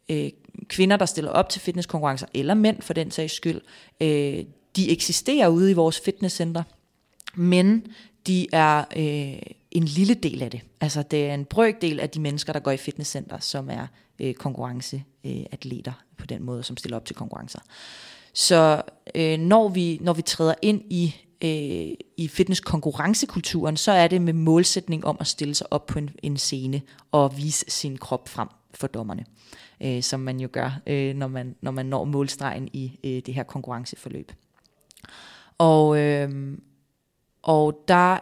Øh, kvinder, der stiller op til fitnesskonkurrencer, eller mænd for den sags skyld, øh, de eksisterer ude i vores fitnesscenter, men de er øh, en lille del af det. Altså det er en brøkdel af de mennesker, der går i fitnesscenter, som er øh, konkurrenceatleter øh, på den måde, som stiller op til konkurrencer. Så øh, når, vi, når vi træder ind i øh, i fitness-konkurrencekulturen, så er det med målsætning om at stille sig op på en, en scene og vise sin krop frem for dommerne, øh, som man jo gør, øh, når, man, når man når målstregen i øh, det her konkurrenceforløb. Og, øh, og der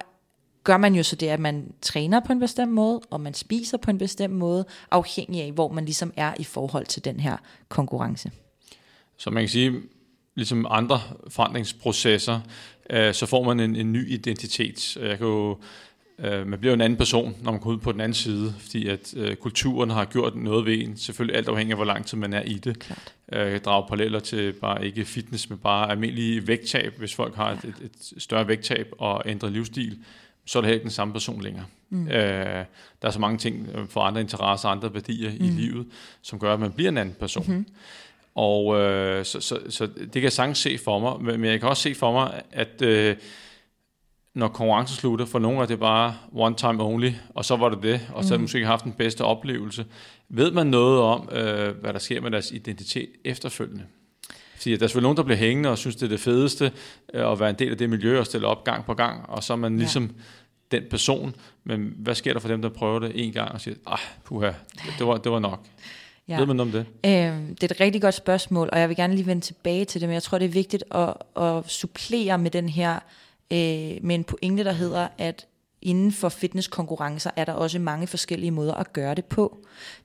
gør man jo så det, at man træner på en bestemt måde, og man spiser på en bestemt måde, afhængig af, hvor man ligesom er i forhold til den her konkurrence. Så man kan sige, ligesom andre forandringsprocesser, øh, så får man en, en ny identitet. Jeg kan jo, øh, man bliver jo en anden person, når man kommer ud på den anden side, fordi at øh, kulturen har gjort noget ved en, selvfølgelig alt afhængig af, hvor lang tid man er i det. Klart. Øh, jeg drager paralleller til bare ikke fitness, men bare almindelig vægttab. Hvis folk har et, et, et større vægttab og ændret livsstil, så er det heller ikke den samme person længere. Mm. Øh, der er så mange ting for andre interesser, andre værdier mm. i livet, som gør, at man bliver en anden person. Mm-hmm. Og øh, så, så, så det kan jeg sagtens se for mig, men jeg kan også se for mig, at, øh, når konkurrencen slutter, for nogle er det bare one time only, og så var det det, og så har Mm. måske haft den bedste oplevelse. Ved man noget om, øh, hvad der sker med deres identitet efterfølgende? Fordi der er selvfølgelig nogen, der bliver hængende og synes, det er det fedeste øh, at være en del af det miljø og stille op gang på gang, og så er man Ja. ligesom den person. Men hvad sker der for dem, der prøver det en gang og siger, ah, puha, det, var, det var nok. Ja. Ved man om det? Øh, det er et rigtig godt spørgsmål, og jeg vil gerne lige vende tilbage til det, men jeg tror, det er vigtigt at, at supplere med den her, øh, med en pointe, der hedder, at inden for fitnesskonkurrencer er der også mange forskellige måder at gøre det på.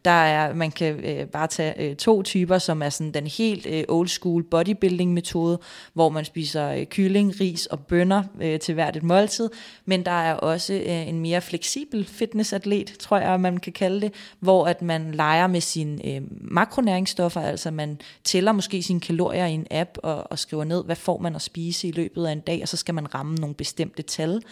Der er, man kan øh, bare tage øh, to typer, som er sådan den helt øh, old school bodybuilding metode, hvor man spiser øh, kylling, ris og bønner øh, til hvert et måltid, men der er også øh, en mere fleksibel fitnessatlet, tror jeg, man kan kalde det, hvor at man leger med sine øh, makronæringsstoffer, altså man tæller måske sine kalorier i en app og, og skriver ned, hvad får man at spise i løbet af en dag, og så skal man ramme nogle bestemte tal.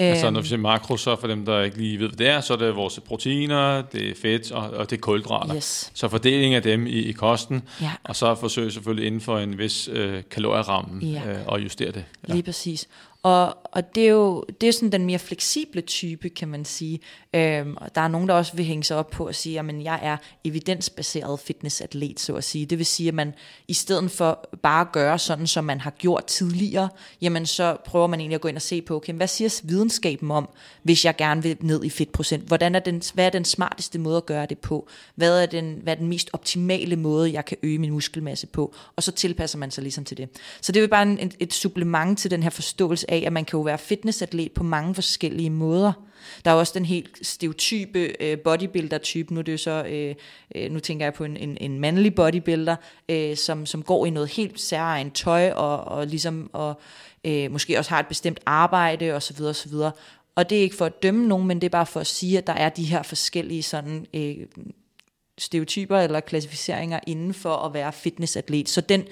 Altså, Øhm, når vi siger makro, så for dem, der ikke lige ved, hvad det er, så er det vores proteiner, det er fedt og, og det er kulhydrater. Yes. Så fordeling af dem i, i kosten, Ja. og så forsøge selvfølgelig inden for en vis øh, kalorieramme Ja. øh, og justere det. Ja. Lige præcis. Og, og det er jo det er sådan den mere fleksible type, kan man sige. Øhm, og der er nogen, der også vil hænge sig op på at sige, at jeg er evidensbaseret fitnessatlet, så at sige. Det vil sige, at man i stedet for bare at gøre sådan, som man har gjort tidligere, jamen så prøver man egentlig at gå ind og se på, okay, hvad siger videnskaben om, hvis jeg gerne vil ned i fedtprocent? Hvordan er den, hvad er den smarteste måde at gøre det på? Hvad er den, hvad er den mest optimale måde, jeg kan øge min muskelmasse på? Og så tilpasser man sig ligesom til det. Så det er bare en, et supplement til den her forståelse af, at man kan jo være fitnessatlet på mange forskellige måder. Der er også den helt stereotype øh, bodybuilder-type, nu er det jo så, øh, øh, nu tænker jeg på en, en, en mandlig bodybuilder, øh, som, som går i noget helt særligt tøj, og, og ligesom, og øh, måske også har et bestemt arbejde, og så videre, og så videre. Og det er ikke for at dømme nogen, men det er bare for at sige, at der er de her forskellige sådan, øh, stereotyper eller klassificeringer inden for at være fitnessatlet. Så den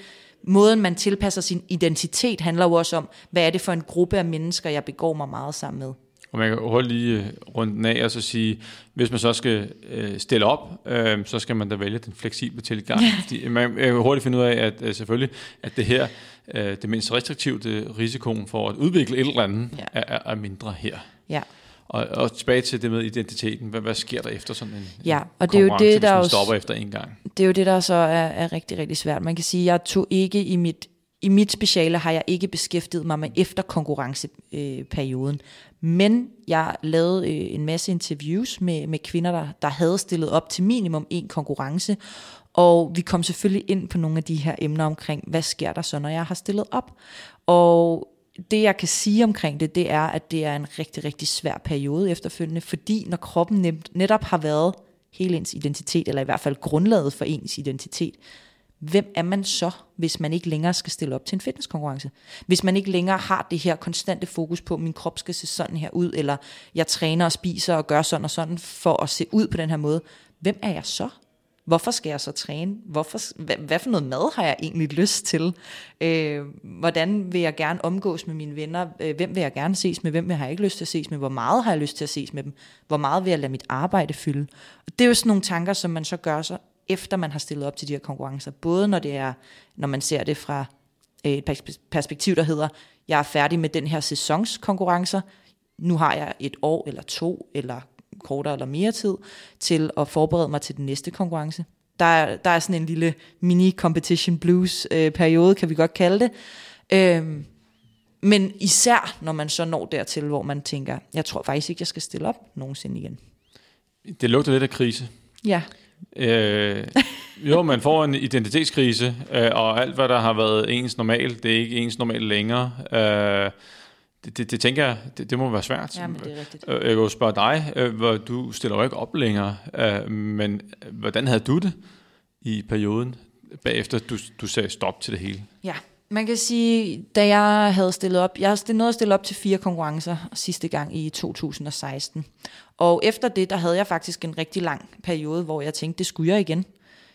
måden, man tilpasser sin identitet, handler jo også om, hvad er det for en gruppe af mennesker, jeg begår mig meget sammen med. Og man kan hurtigt lige øh, runde den af og så sige, hvis man så skal øh, stille op, øh, så skal man da vælge den fleksible tilgang. Fordi man kan hurtigt finde ud af, at øh, selvfølgelig, at det her, øh, det mindst restriktive, det risikoen for at udvikle et eller andet, Ja. er, er, er mindre her. Ja. Og, og tilbage til det med identiteten. Hvad, hvad sker der efter sådan en, Ja, og det er jo det, der jo- stopper efter en gang? det er jo det, der så er, er rigtig, rigtig svært. Man kan sige, at jeg tog ikke i mit, i mit speciale, har jeg ikke beskæftiget mig med efter konkurrenceperioden. Men jeg lavede øh, en masse interviews med, med kvinder, der, der havde stillet op til minimum en konkurrence. Og vi kom selvfølgelig ind på nogle af de her emner omkring, hvad sker der så, når jeg har stillet op? Og det jeg kan sige omkring det, det er, at det er en rigtig, rigtig svær periode efterfølgende, fordi når kroppen netop har været hele ens identitet, eller i hvert fald grundlaget for ens identitet, hvem er man så, hvis man ikke længere skal stille op til en fitnesskonkurrence? Hvis man ikke længere har det her konstante fokus på, at min krop skal se sådan her ud, eller jeg træner og spiser og gør sådan og sådan for at se ud på den her måde, hvem er jeg så? Hvorfor skal jeg så træne? Hvorfor, hvad, hvad for noget mad har jeg egentlig lyst til? Øh, hvordan vil jeg gerne omgås med mine venner? Øh, hvem vil jeg gerne ses med? Hvem vil jeg ikke lyst til at ses med? Hvor meget har jeg lyst til at ses med dem? Hvor meget vil jeg lade mit arbejde fylde? Og det er jo sådan nogle tanker, som man så gør sig, efter man har stillet op til de her konkurrencer. Både når det er, når man ser det fra øh, et perspektiv, der hedder, jeg er færdig med den her sæsonskonkurrencer, nu har jeg et år eller to, eller kortere eller mere tid, til at forberede mig til den næste konkurrence. Der er, der er sådan en lille mini-competition blues øh, periode, kan vi godt kalde det. Øhm, men især, når man så når dertil, hvor man tænker, jeg tror faktisk ikke, jeg skal stille op nogensinde igen. Det lugter lidt af krise. Ja, Øh, jo, man får en identitetskrise, øh, og alt, hvad der har været ens normal, det er ikke ens normal længere. Øh, det, det, det tænker jeg, det, det må være svært. ja men det er rigtigt. Øh, Jeg kan jo spørge dig, øh, hvor du stiller jo ikke op længere, øh, men hvordan havde du det i perioden, bagefter du, du sagde stop til det hele? Ja, man kan sige, da jeg havde stillet op, jeg nået at stille op til fire konkurrencer sidste gang i 2016. Og efter det, der havde jeg faktisk en rigtig lang periode, hvor jeg tænkte, det skulle jeg igen.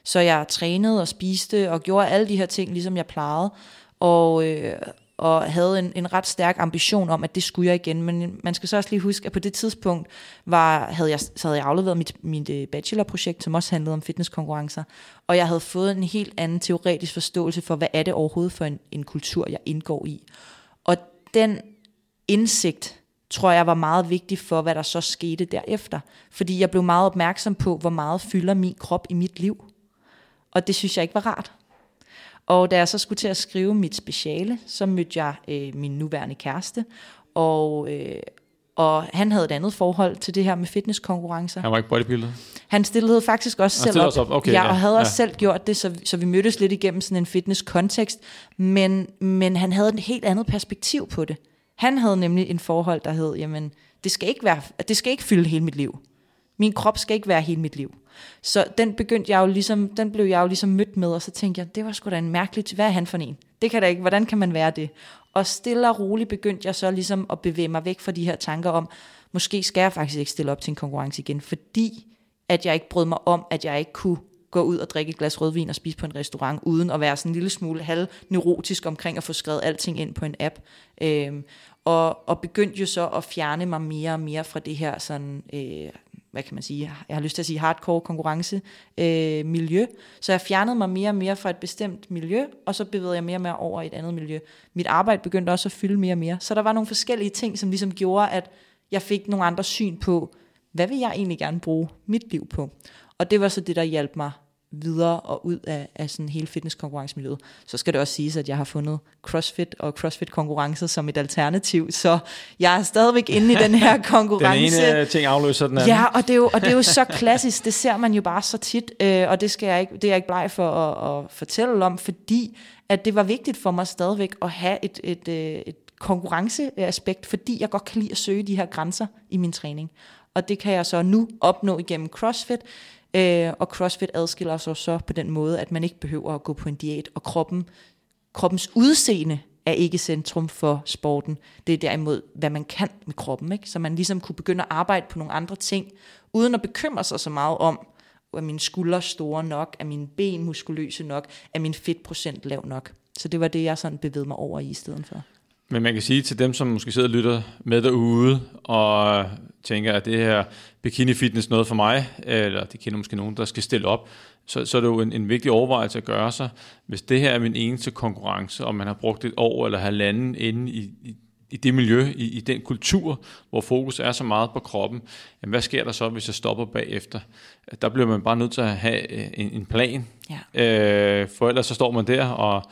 Så jeg trænede og spiste og gjorde alle de her ting, ligesom jeg plejede. Og, øh, og havde en, en ret stærk ambition om, at det skulle jeg igen. Men man skal så også lige huske, at på det tidspunkt var, havde jeg, så havde jeg afleveret mit, mit øh, bachelorprojekt, som også handlede om fitnesskonkurrencer. Og jeg havde fået en helt anden teoretisk forståelse for, hvad er det overhovedet for en, en kultur, jeg indgår i. Og den indsigt tror jeg var meget vigtig for, hvad der så skete derefter. Fordi jeg blev meget opmærksom på, hvor meget fylder min krop i mit liv. Og det synes jeg ikke var rart. Og da jeg så skulle til at skrive mit speciale, så mødte jeg øh, min nuværende kæreste, og, øh, og han havde et andet forhold til det her med fitnesskonkurrencer. Han var ikke bodybuilder? Han stillede faktisk også Han selv op. op, okay, ja, ja, og havde ja. også selv gjort det, så, så vi mødtes lidt igennem sådan en fitness-kontekst. Men, men han havde et helt andet perspektiv på det. Han havde nemlig en forhold, der hed, jamen, det skal ikke, være, det skal ikke fylde hele mit liv. Min krop skal ikke være hele mit liv. Så den begyndte jeg jo ligesom, den blev jeg jo ligesom mødt med, og så tænkte jeg, det var sgu da en mærkelig, hvad er han for en? Det kan da ikke, hvordan kan man være det? Og stille og roligt begyndte jeg så ligesom at bevæge mig væk fra de her tanker om, måske skal jeg faktisk ikke stille op til en konkurrence igen, fordi at jeg ikke brød mig om, at jeg ikke kunne gå ud og drikke et glas rødvin og spise på en restaurant, uden at være sådan en lille smule halv neurotisk omkring at få skrevet alting ind på en app. Øhm, og, og begyndte jo så at fjerne mig mere og mere fra det her sådan, øh, hvad kan man sige, jeg har lyst til at sige hardcore konkurrence øh, miljø. Så jeg fjernede mig mere og mere fra et bestemt miljø, og så bevægede jeg mere og mere over i et andet miljø. Mit arbejde begyndte også at fylde mere og mere. Så der var nogle forskellige ting, som ligesom gjorde, at jeg fik nogle andre syn på, hvad vil jeg egentlig gerne bruge mit liv på? Og det var så det, der hjalp mig videre og ud af, af sådan hele fitnesskonkurrencemiljøet. Så skal det også siges, at jeg har fundet CrossFit og CrossFit-konkurrencer som et alternativ, så jeg er stadigvæk inde i den her konkurrence. Den ene ting afløser den anden. Ja, og det, er jo, og det er jo så klassisk, det ser man jo bare så tit, øh, og det, skal jeg ikke, det er jeg ikke bleg for at, at fortælle om, fordi at det var vigtigt for mig stadigvæk at have et, et, et, et konkurrenceaspekt, fordi jeg godt kan lide at søge de her grænser i min træning. Og det kan jeg så nu opnå igennem CrossFit, øh, og CrossFit adskiller sig så på den måde, at man ikke behøver at gå på en diæt, og kroppen, kroppens udseende er ikke centrum for sporten. Det er derimod, hvad man kan med kroppen. Ikke? Så man ligesom kunne begynde at arbejde på nogle andre ting, uden at bekymre sig så meget om, er mine skuldre store nok, er mine ben muskuløse nok, er min fedtprocent lav nok. Så det var det, jeg sådan bevægede mig over i i stedet for. Men man kan sige til dem, som måske sidder og lytter med derude, og tænker, at det her bikini fitness noget for mig, eller de kender måske nogen, der skal stille op, så, så er det jo en, en vigtig overvejelse at gøre sig. Hvis det her er min eneste konkurrence, og man har brugt et år eller halvanden inde i, i, i det miljø, i, i den kultur, hvor fokus er så meget på kroppen, jamen hvad sker der så, hvis jeg stopper bagefter? Der bliver man bare nødt til at have en, en plan, Ja. øh, for ellers så står man der, og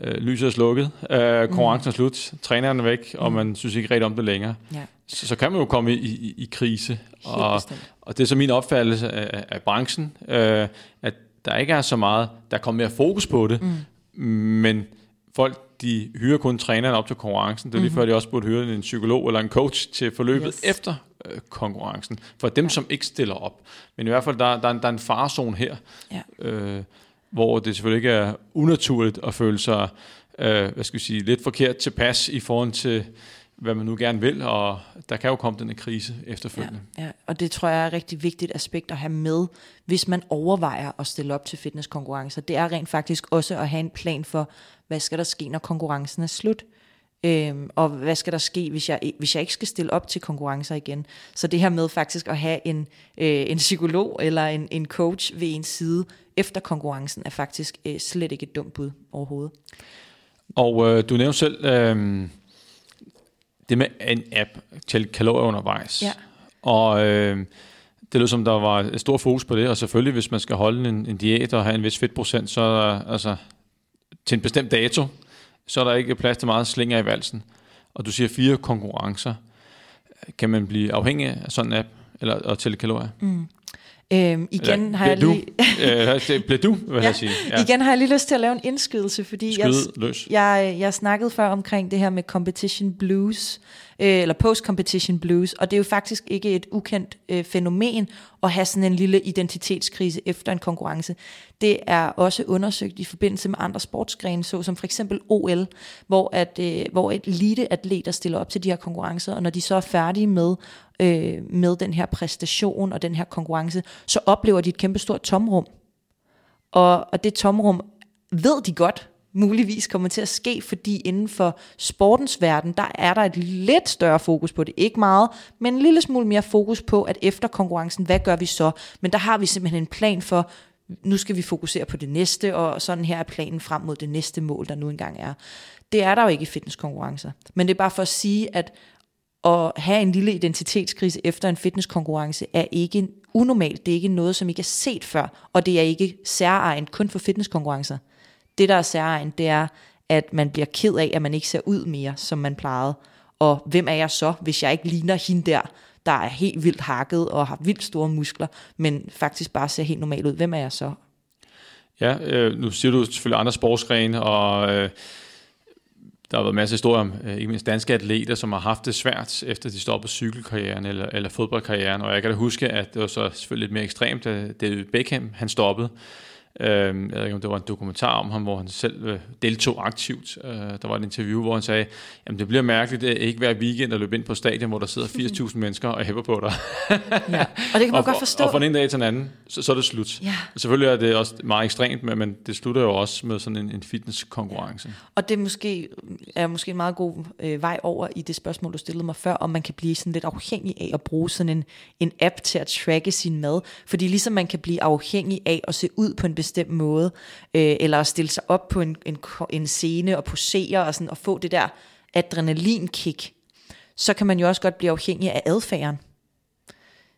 øh, lyset er slukket, øh, konkurrencen er slut, træneren er væk, og man synes ikke rigtig om det længere. Ja, Så, så kan man jo komme i, i, i krise. helt Og, bestemt. og det er så min opfattelse af, af branchen, øh, at der ikke er så meget, der kommer mere fokus på det, mm. men folk, de hyrer kun træneren op til konkurrencen. Det er lige før, de også burde hyre en psykolog eller en coach til forløbet Yes. efter øh, konkurrencen. For dem, som ikke stiller op. Men i hvert fald, der, der, er, en, der er en farzone her, Ja. øh, hvor det selvfølgelig ikke er unaturligt at føle sig øh, hvad skal vi sige, lidt forkert tilpas i forhold til, hvad man nu gerne vil, og der kan jo komme den her krise efterfølgende. Ja, og det tror jeg er et rigtig vigtigt aspekt at have med, hvis man overvejer at stille op til fitnesskonkurrencer. Det er rent faktisk også at have en plan for, hvad skal der ske, når konkurrencen er slut. Øhm, og hvad skal der ske, hvis jeg, hvis jeg ikke skal stille op til konkurrencer igen? Så det her med faktisk at have en, øh, en psykolog eller en, en coach ved en side efter konkurrencen, er faktisk øh, slet ikke et dumt bud overhovedet. Og øh, du nævnte selv øh, det med en app til kalorier undervejs. Ja. Og øh, det lød som, der var et stort fokus på det, og selvfølgelig, hvis man skal holde en, en diæt og have en vis fedtprocent, så der, altså, til en bestemt dato, så er der ikke plads til meget slinger i valsen. Og du siger fire konkurrencer. Kan man blive afhængig af sådan en app, eller at tælle kalorier? Mm. Øhm, igen Eller, har jeg lige... du, øh, bliver du, vil Ja, jeg sige. Igen har jeg lige lyst til at lave en indskydelse, fordi jeg, løs. jeg, jeg snakkede før omkring det her med competition blues, øh, eller post-competition blues, og det er jo faktisk ikke et ukendt øh, fænomen at have sådan en lille identitetskrise efter en konkurrence. Det er også undersøgt i forbindelse med andre sportsgrene, såsom for eksempel OL, hvor, at, øh, hvor et eliteatleter stiller op til de her konkurrencer, og når de så er færdige med, øh, med den her præstation og den her konkurrence, så oplever de et kæmpestort tomrum. Og, og det tomrum ved de godt, muligvis kommer til at ske, fordi inden for sportens verden, der er der et lidt større fokus på det. Ikke meget, men en lille smule mere fokus på, at efter konkurrencen, hvad gør vi så? Men der har vi simpelthen en plan for, nu skal vi fokusere på det næste, og sådan her er planen frem mod det næste mål, der nu engang er. Det er der jo ikke i fitnesskonkurrencer. Men det er bare for at sige, at at have en lille identitetskrise efter en fitnesskonkurrence er ikke unormalt. Det er ikke noget, som ikke er set før, og det er ikke særegent kun for fitnesskonkurrencer. Det, der er særegen, det er, at man bliver ked af, at man ikke ser ud mere, som man plejede. Og hvem er jeg så, hvis jeg ikke ligner hende der, der er helt vildt hakket og har vildt store muskler, men faktisk bare ser helt normal ud. Hvem er jeg så? Ja, øh, nu siger du selvfølgelig andre sportsgrene, og øh, der har været masser af historier om øh, ikke mindst danske atleter, som har haft det svært, efter de stoppede cykelkarrieren eller, eller fodboldkarrieren. Og jeg kan da huske, at det var så selvfølgelig lidt mere ekstremt, da David Beckham han stoppede. Øh, jeg ved ikke, om det var en dokumentar om ham, hvor han selv øh, deltog aktivt. Øh, der var et interview, hvor han sagde, at det bliver mærkeligt at ikke hver weekend at løbe ind på stadion, hvor der sidder 80.000 mennesker og hæpper på dig. ja. Og det kan man og, godt forstå. Og fra en dag til en anden, så, så er det slut. Ja. Selvfølgelig er det også meget ekstremt, men det slutter jo også med sådan en, en fitnesskonkurrence. Og det måske, er måske en meget god øh, vej over i det spørgsmål, du stillede mig før, om man kan blive sådan lidt afhængig af at bruge sådan en, en app til at tracke sin mad. Fordi ligesom man kan blive afhængig af at se ud på en bestemt måde, øh, eller at stille sig op på en, en, en scene og posere og, sådan, og få det der adrenalinkick, så kan man jo også godt blive afhængig af adfærden.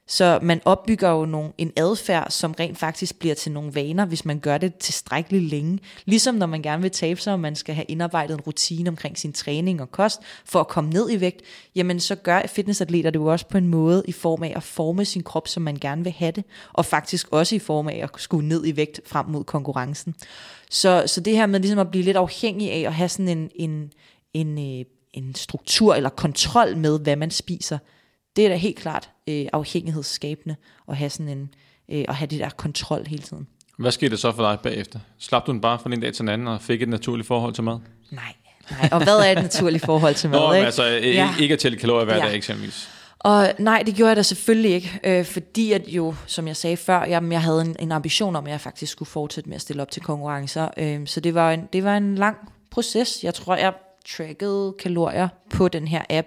Så man opbygger jo nogle, en adfærd, som rent faktisk bliver til nogle vaner, hvis man gør det tilstrækkeligt længe. Ligesom når man gerne vil tabe sig, og man skal have indarbejdet en rutine omkring sin træning og kost, for at komme ned i vægt, jamen så gør fitnessatleter det jo også på en måde i form af at forme sin krop, som man gerne vil have det, og faktisk også i form af at skulle ned i vægt frem mod konkurrencen. Så, så det her med ligesom at blive lidt afhængig af at have sådan en, en, en, øh, en struktur eller kontrol med, hvad man spiser, det er da helt klart øh, afhængighedsskabende at have sådan en øh, at have det der kontrol hele tiden. Hvad skete der så for dig bagefter? Slap du den bare fra en dag til en anden og fik et naturligt forhold til mad? Nej, nej. Og hvad er et naturligt forhold til mad? Nå, ikke? altså ja. ikke at tælle kalorier hver ja. dag eksempelvis. Og nej, det gjorde jeg da selvfølgelig ikke, øh, fordi at jo, som jeg sagde før, jamen, jeg havde en, en ambition om, at jeg faktisk skulle fortsætte med at stille op til konkurrencer. Øh, så det var, en, det var en lang proces. Jeg tror, jeg trackede kalorier på den her app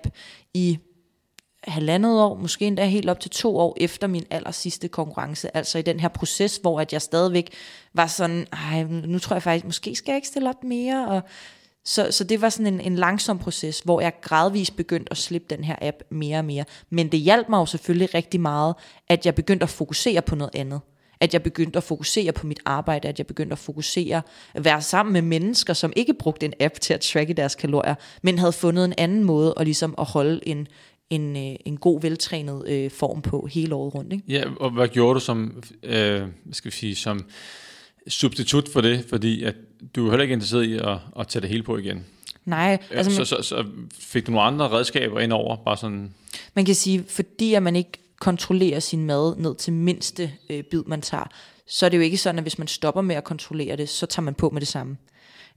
i halvandet år, måske endda helt op til to år efter min aller sidste konkurrence. Altså i den her proces, hvor at jeg stadigvæk var sådan, ej, nu tror jeg faktisk, måske skal jeg ikke stille op mere. Og så, så det var sådan en, en langsom proces, hvor jeg gradvist begyndte at slippe den her app mere og mere. Men det hjalp mig jo selvfølgelig rigtig meget, at jeg begyndte at fokusere på noget andet at jeg begyndte at fokusere på mit arbejde, at jeg begyndte at fokusere, at være sammen med mennesker, som ikke brugte en app til at tracke deres kalorier, men havde fundet en anden måde at, ligesom at holde en, en, øh, en god, veltrænet øh, form på hele året rundt. Ikke? Ja, og hvad gjorde du som, øh, skal vi sige, som substitut for det? Fordi at du er heller ikke interesseret i at, at tage det hele på igen. Nej. Altså, så, så, så fik du nogle andre redskaber ind over? Bare sådan... Man kan sige, fordi at man ikke kontrollerer sin mad ned til mindste øh, bid, man tager, så er det jo ikke sådan, at hvis man stopper med at kontrollere det, så tager man på med det samme.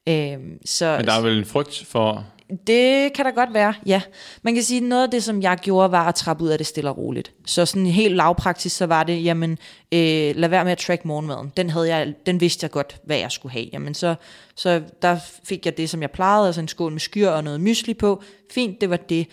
Øh, så, Men der er vel en frygt for... Det kan der godt være, ja. Man kan sige, at noget af det, som jeg gjorde, var at trappe ud af det stille og roligt. Så sådan helt lavpraktisk, så var det, jamen, øh, lad være med at track morgenmaden. Den, havde jeg, den vidste jeg godt, hvad jeg skulle have. Jamen, så, så der fik jeg det, som jeg plejede, altså en skål med skyr og noget mysli på. Fint, det var det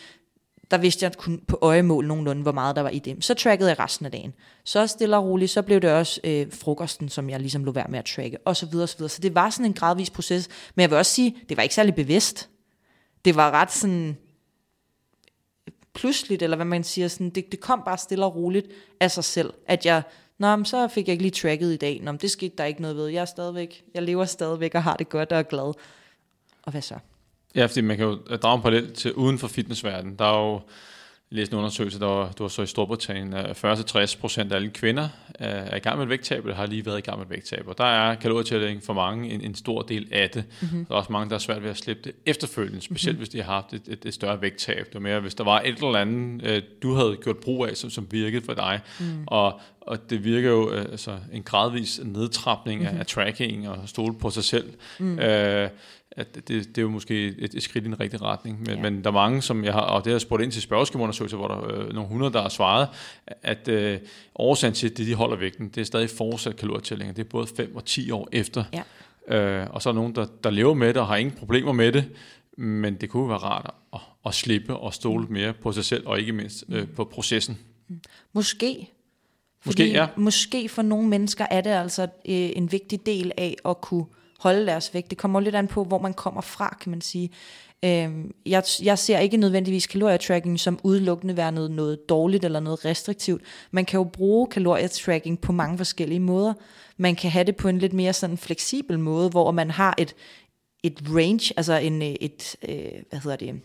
der vidste jeg kun på øjemål nogenlunde, hvor meget der var i det. Så trackede jeg resten af dagen. Så stille og roligt, så blev det også øh, frokosten, som jeg ligesom lå værd med at tracke, og så videre, og så videre. Så det var sådan en gradvis proces. Men jeg vil også sige, det var ikke særlig bevidst. Det var ret sådan pludseligt, eller hvad man siger, sådan, det, det kom bare stille og roligt af sig selv, at jeg, nå, så fik jeg ikke lige tracket i dag, nå, det skete der ikke noget ved, jeg er stadigvæk, jeg lever stadigvæk og har det godt og er glad. Og hvad så? Ja, fordi man kan jo drage en parallel til uden for fitnessverdenen. Der er jo læst en undersøgelse, der var, du var så i Storbritannien, at 40-60 procent af alle kvinder er i gang med et vægttab, eller har lige været i gang med et vægttab. Og der er kalorietælling for mange en, en stor del af det. Mm-hmm. Der er også mange, der er svært ved at slippe det efterfølgende, specielt mm-hmm. hvis de har haft et, et, et større vægttab. Det var mere, hvis der var et eller andet, øh, du havde gjort brug af, som, som virkede for dig. Mm. Og, og det virker jo øh, altså, en gradvis nedtrapning mm-hmm. af, af tracking og stole på sig selv. Mm. Øh, at det, det er jo måske et, et skridt i den rigtige retning. Men, ja. men der er mange, som jeg har, og det har jeg spurgt ind til spørgeskemaundersøgelser, hvor der er øh, nogle hundrede, der har svaret, at øh, årsagen til, at de holder vægten, det er stadig fortsat kalorietællinger. Det er både 5 og 10 år efter. Ja. Øh, og så er der nogen, der, der lever med det og har ingen problemer med det, men det kunne være rart at, at slippe og stole mm. mere på sig selv, og ikke mindst øh, på processen. Mm. Måske. Måske, ja. Måske for nogle mennesker er det altså øh, en vigtig del af at kunne holde deres vægt. Det kommer lidt an på, hvor man kommer fra, kan man sige. Øhm, jeg, jeg ser ikke nødvendigvis kalorietracking som udelukkende være noget, noget dårligt eller noget restriktivt. Man kan jo bruge kalorietracking på mange forskellige måder. Man kan have det på en lidt mere sådan fleksibel måde, hvor man har et, et range, altså en, øh, et, øh, hvad hedder det,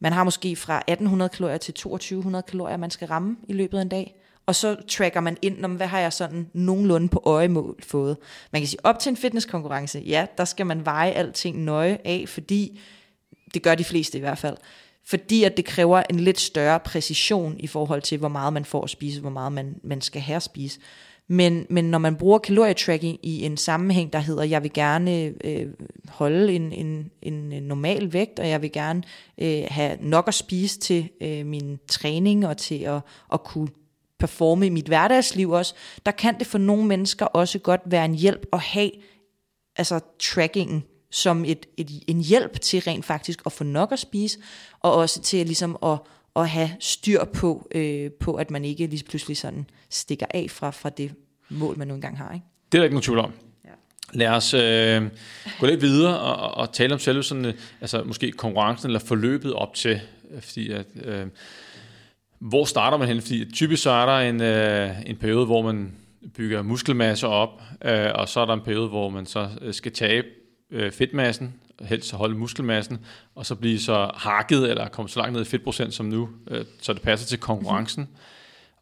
man har måske fra 1800 kalorier til 2200 kalorier, man skal ramme i løbet af en dag. Og så tracker man ind, om hvad har jeg sådan nogenlunde på øjemål fået. Man kan sige, op til en fitnesskonkurrence, ja, der skal man veje alting nøje af, fordi det gør de fleste i hvert fald. Fordi at det kræver en lidt større præcision i forhold til, hvor meget man får at spise, hvor meget man, man skal have at spise. Men, men når man bruger kalorietracking i en sammenhæng, der hedder, jeg vil gerne øh, holde en, en, en øh, normal vægt, og jeg vil gerne øh, have nok at spise til øh, min træning og til at, at kunne performe i mit hverdagsliv også, der kan det for nogle mennesker også godt være en hjælp at have altså trackingen som et, et, en hjælp til rent faktisk at få nok at spise, og også til ligesom at, at have styr på, øh, på, at man ikke lige pludselig sådan stikker af fra, fra det mål, man nu engang har. Ikke? Det er der ikke nogen tvivl om. Ja. Lad os øh, gå lidt videre og, og tale om selve sådan, øh, altså måske konkurrencen eller forløbet op til, fordi at, øh, hvor starter man hen? Fordi typisk så er der en, øh, en periode, hvor man bygger muskelmasse op, øh, og så er der en periode, hvor man så øh, skal tabe øh, fedtmassen, helst holde muskelmassen, og så blive så hakket, eller komme så langt ned i fedtprocent som nu, øh, så det passer til konkurrencen. Mm.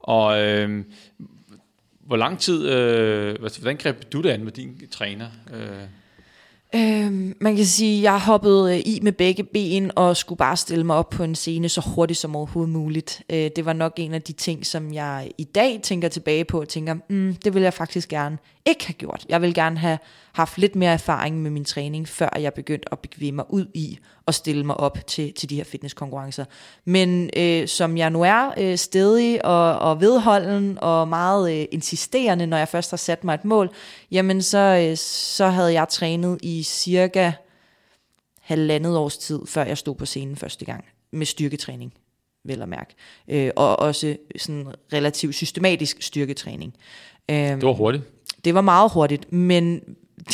Og øh, hvor lang tid, øh, hvordan greb du det an med din træner? Øh? Øhm, man kan sige, at jeg hoppede øh, i med begge ben og skulle bare stille mig op på en scene så hurtigt som overhovedet muligt. Øh, det var nok en af de ting, som jeg i dag tænker tilbage på og tænker, mm, det vil jeg faktisk gerne ikke have gjort. Jeg vil gerne have haft lidt mere erfaring med min træning, før jeg begyndte at bevæge mig ud i og stille mig op til, til de her fitnesskonkurrencer. Men øh, som jeg nu er øh, stedig og, og vedholden og meget øh, insisterende, når jeg først har sat mig et mål, jamen så, øh, så havde jeg trænet i cirka halvandet års tid, før jeg stod på scenen første gang med styrketræning vel at mærke. Øh, og også sådan relativt systematisk styrketræning. Øh, det var hurtigt. Det var meget hurtigt, men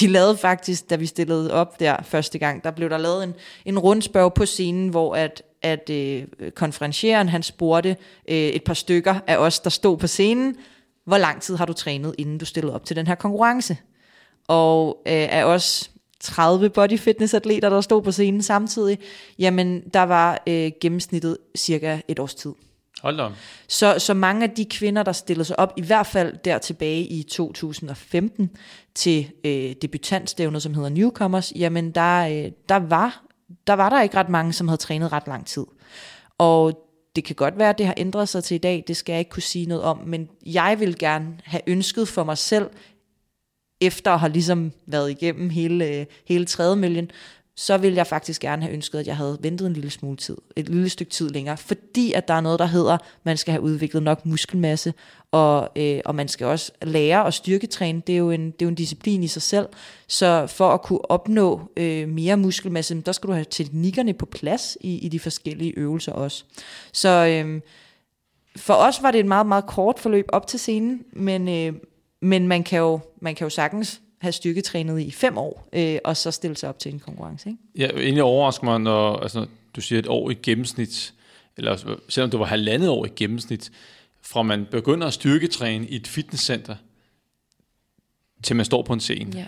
de lavede faktisk, da vi stillede op der første gang, der blev der lavet en, en rundspørg på scenen, hvor at, at øh, konferencieren, han spurgte øh, et par stykker af os, der stod på scenen, hvor lang tid har du trænet, inden du stillede op til den her konkurrence? Og øh, af os 30 body fitness atleter, der stod på scenen samtidig, jamen der var øh, gennemsnittet cirka et års tid. Hold da. Så, så mange af de kvinder, der stillede sig op, i hvert fald der tilbage i 2015, til øh, debutantstævnet, som hedder Newcomers, jamen der, øh, der, var, der var der ikke ret mange, som havde trænet ret lang tid. Og det kan godt være, at det har ændret sig til i dag, det skal jeg ikke kunne sige noget om, men jeg vil gerne have ønsket for mig selv, efter at have ligesom været igennem hele, øh, hele trædemøljen, så ville jeg faktisk gerne have ønsket, at jeg havde ventet en lille smule tid, et lille stykke tid længere, fordi at der er noget, der hedder, man skal have udviklet nok muskelmasse, og, øh, og man skal også lære at styrketræne, det er, jo en, det er jo en disciplin i sig selv, så for at kunne opnå øh, mere muskelmasse, der skal du have teknikkerne på plads i, i de forskellige øvelser også. Så øh, for os var det et meget, meget kort forløb op til scenen, men, øh, men man, kan jo, man kan jo sagtens have styrketrænet i fem år, øh, og så stille sig op til en konkurrence. Ikke? Ja, egentlig overrasker mig, når altså, du siger et år i gennemsnit, eller selvom det var halvandet år i gennemsnit, fra man begynder at styrketræne i et fitnesscenter, til man står på en scene. Ja.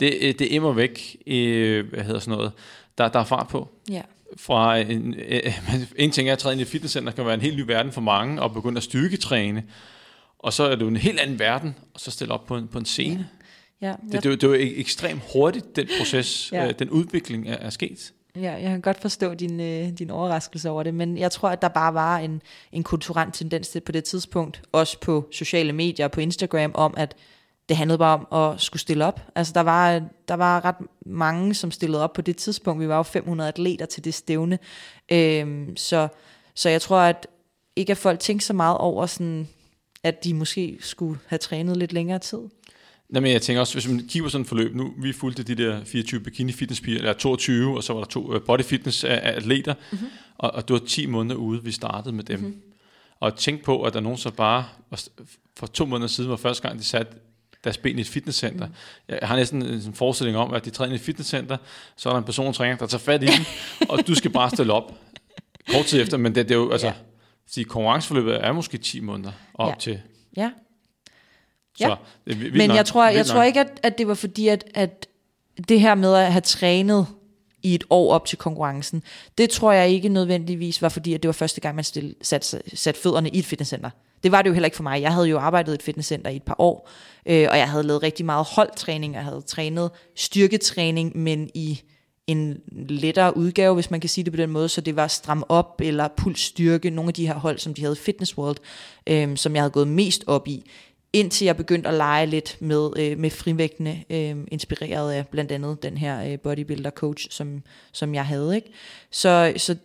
Det, øh, det emmer væk, øh, hvad hedder sådan noget, der, der er fart på. Ja. Fra en, en ting er at træde ind i et fitnesscenter, kan være en helt ny verden for mange, og begynde at styrketræne, og så er det jo en helt anden verden, og så stille op på en, på en scene. Ja. Ja, det, det, det var ekstremt hurtigt, den proces, ja. øh, den udvikling er, er sket. Ja, jeg kan godt forstå din, øh, din overraskelse over det, men jeg tror, at der bare var en, en kulturel tendens til på det tidspunkt, også på sociale medier og på Instagram, om at det handlede bare om at skulle stille op. Altså der var, der var ret mange, som stillede op på det tidspunkt. Vi var jo 500 atleter til det stævne. Øhm, så, så jeg tror, at ikke at folk tænkte så meget over, sådan, at de måske skulle have trænet lidt længere tid. Nej, men jeg tænker også, hvis man kigger på sådan et forløb, nu vi fulgte de der 24 bikini fitness piger, eller 22, og så var der to uh, body fitness atleter, mm-hmm. og, og det var 10 måneder ude, vi startede med dem. Mm-hmm. Og tænk på, at der er nogen, så bare for to måneder siden var første gang, de satte deres ben i et fitnesscenter. Mm. Jeg har næsten en forestilling om, at de træner i et fitnesscenter, så er der en persontræner, der tager fat i dem, og du skal bare stille op kort tid efter, men det, det er jo, altså, ja. Fordi konkurrenceforløbet er måske 10 måneder op Ja. til. Ja. Så Ja. det er vildt Men nok. jeg tror, jeg tror ikke, at, at det var fordi, at, at det her med at have trænet i et år op til konkurrencen, det tror jeg ikke nødvendigvis var fordi, at det var første gang, man stille, sat, sat fødderne i et fitnesscenter. Det var det jo heller ikke for mig. Jeg havde jo arbejdet i et fitnesscenter i et par år, øh, og jeg havde lavet rigtig meget holdtræning. Jeg havde trænet styrketræning, men i en lettere udgave, hvis man kan sige det på den måde, så det var stram op eller pulsstyrke, nogle af de her hold, som de havde Fitness World, øh, som jeg havde gået mest op i, indtil jeg begyndte at lege lidt med, øh, med frivægtene, øh, inspireret af blandt andet den her øh, bodybuilder coach, som, som jeg havde. Ikke? Så, så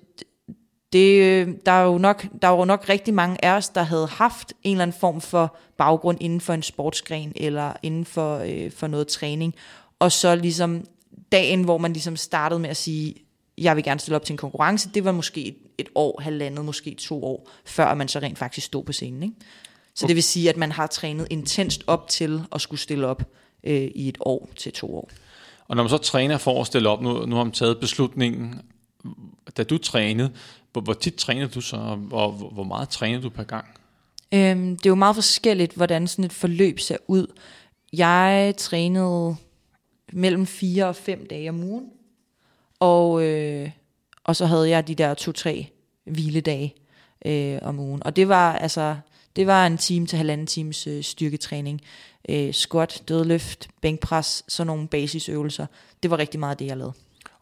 det, øh, der, er jo nok, der var jo nok rigtig mange af os, der havde haft en eller anden form for baggrund inden for en sportsgren, eller inden for, øh, for noget træning, og så ligesom dagen, hvor man ligesom startede med at sige, jeg vil gerne stille op til en konkurrence, det var måske et, et år, halvandet, måske to år, før man så rent faktisk stod på scenen. Ikke? Så det vil sige, at man har trænet intenst op til at skulle stille op øh, i et år til to år. Og når man så træner for at stille op, nu, nu har man taget beslutningen, da du trænede, hvor, hvor tit trænede du så, og hvor, hvor- hvor meget trænede du per gang? Øhm, det er jo meget forskelligt, hvordan sådan et forløb ser ud. Jeg trænede mellem fire og fem dage om ugen, og, øh, og så havde jeg de der to-tre hviledage øh, om ugen. Og det var altså det var en time til halvanden times øh, styrketræning. Øh, squat, dødløft, bænkpres, sådan nogle basisøvelser. Det var rigtig meget det, jeg lavede.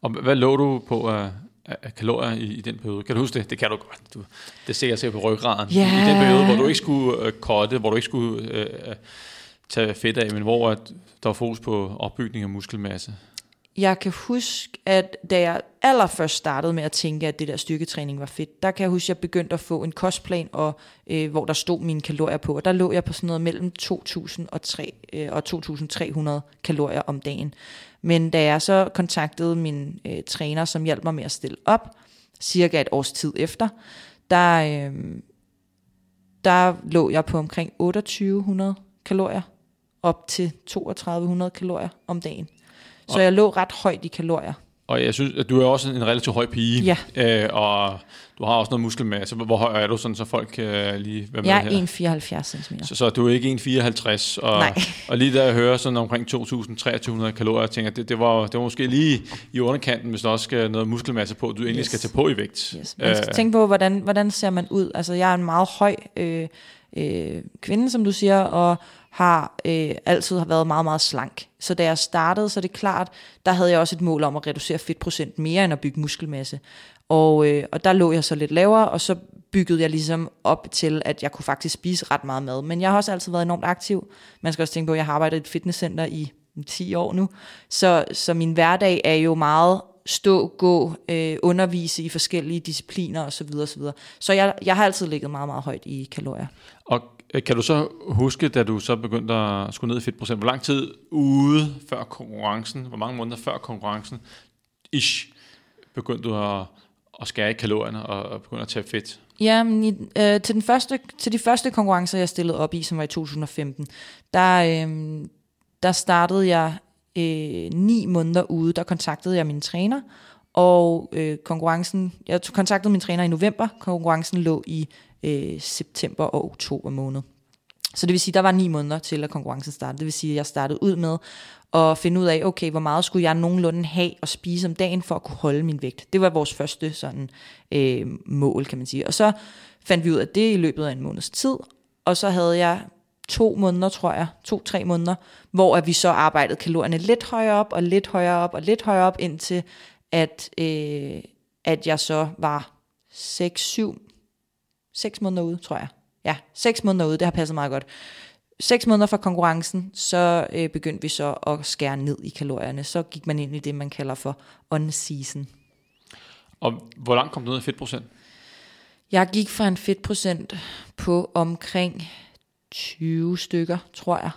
Og hvad lå du på af, af kalorier i, i den periode? Kan du huske det? Det kan du godt. Du, det er sikkert sikkert på ryggraden. Ja. I den periode, hvor du ikke skulle øh, kotte, hvor du ikke skulle øh, øh, tage fedt af, men hvor er, der var fokus på opbygning af muskelmasse. Jeg kan huske, at da jeg allerførst startede med at tænke, at det der styrketræning var fedt, der kan jeg huske, at jeg begyndte at få en kostplan, og, øh, hvor der stod mine kalorier på. Og der lå jeg på sådan noget mellem 2.000 og, 3, øh, og 2.300 kalorier om dagen. Men da jeg så kontaktede min øh, træner, som hjalp mig med at stille op, cirka et års tid efter, der, øh, der lå jeg på omkring 2800 kalorier, op til 3200 kalorier om dagen. Så jeg lå ret højt i kalorier. Og jeg synes, at du er også en relativt høj pige, Ja. øh, og du har også noget muskelmasse. Hvor hvor høj er du, sådan, så folk kan lige være med Jeg er 1,74 cm. Så, så du er ikke 1,54, og, Nej. og lige da jeg hører sådan omkring 2.300 kalorier, jeg tænker, det, det, var, det var måske lige i underkanten, hvis der også skal noget muskelmasse på, du egentlig Yes. skal tage på i vægt. Yes. Man skal tænke på, hvordan, hvordan ser man ud. Altså, jeg er en meget høj øh, øh, kvinde, som du siger, og har øh, altid har været meget, meget slank. Så da jeg startede, så er det klart, der havde jeg også et mål om at reducere fedtprocent mere end at bygge muskelmasse. Og, øh, og der lå jeg så lidt lavere, og så byggede jeg ligesom op til, at jeg kunne faktisk spise ret meget mad. Men jeg har også altid været enormt aktiv. Man skal også tænke på, at jeg har arbejdet i et fitnesscenter i 10 år nu. Så, så min hverdag er jo meget stå, gå, øh, undervise i forskellige discipliner osv. Så, så, videre. så jeg, jeg har altid ligget meget, meget højt i kalorier. Og øh, kan du så huske, da du så begyndte at skulle ned i fedtprocent, hvor lang tid ude før konkurrencen, hvor mange måneder før konkurrencen, ish, begyndte du at, at skære i kalorierne og, og begynde at tage fedt? Ja, men i, øh, til, den første, til de første konkurrencer, jeg stillede op i, som var i 2015, der, øh, der startede jeg øh, ni måneder ude. Der kontaktede jeg min træner, og øh, konkurrencen, jeg tog- kontaktede min træner i november, konkurrencen lå i øh, september og oktober måned. Så det vil sige, der var ni måneder til, at konkurrencen startede. Det vil sige, at jeg startede ud med at finde ud af, okay, hvor meget skulle jeg nogenlunde have at spise om dagen, for at kunne holde min vægt. Det var vores første sådan, øh, mål, kan man sige. Og så fandt vi ud af det i løbet af en måneds tid, og så havde jeg to måneder, tror jeg, to-tre måneder, hvor at vi så arbejdede kalorierne lidt højere op, og lidt højere op, og lidt højere op, indtil at, øh, at jeg så var 6-7 seks måneder ude, tror jeg. Ja, seks måneder ude, det har passet meget godt. Seks måneder fra konkurrencen, så øh, begyndte vi så at skære ned i kalorierne. Så gik man ind i det, man kalder for on-season. Og hvor langt kom du ned i fedtprocent? Jeg gik fra en fedtprocent på omkring 20 stykker, tror jeg.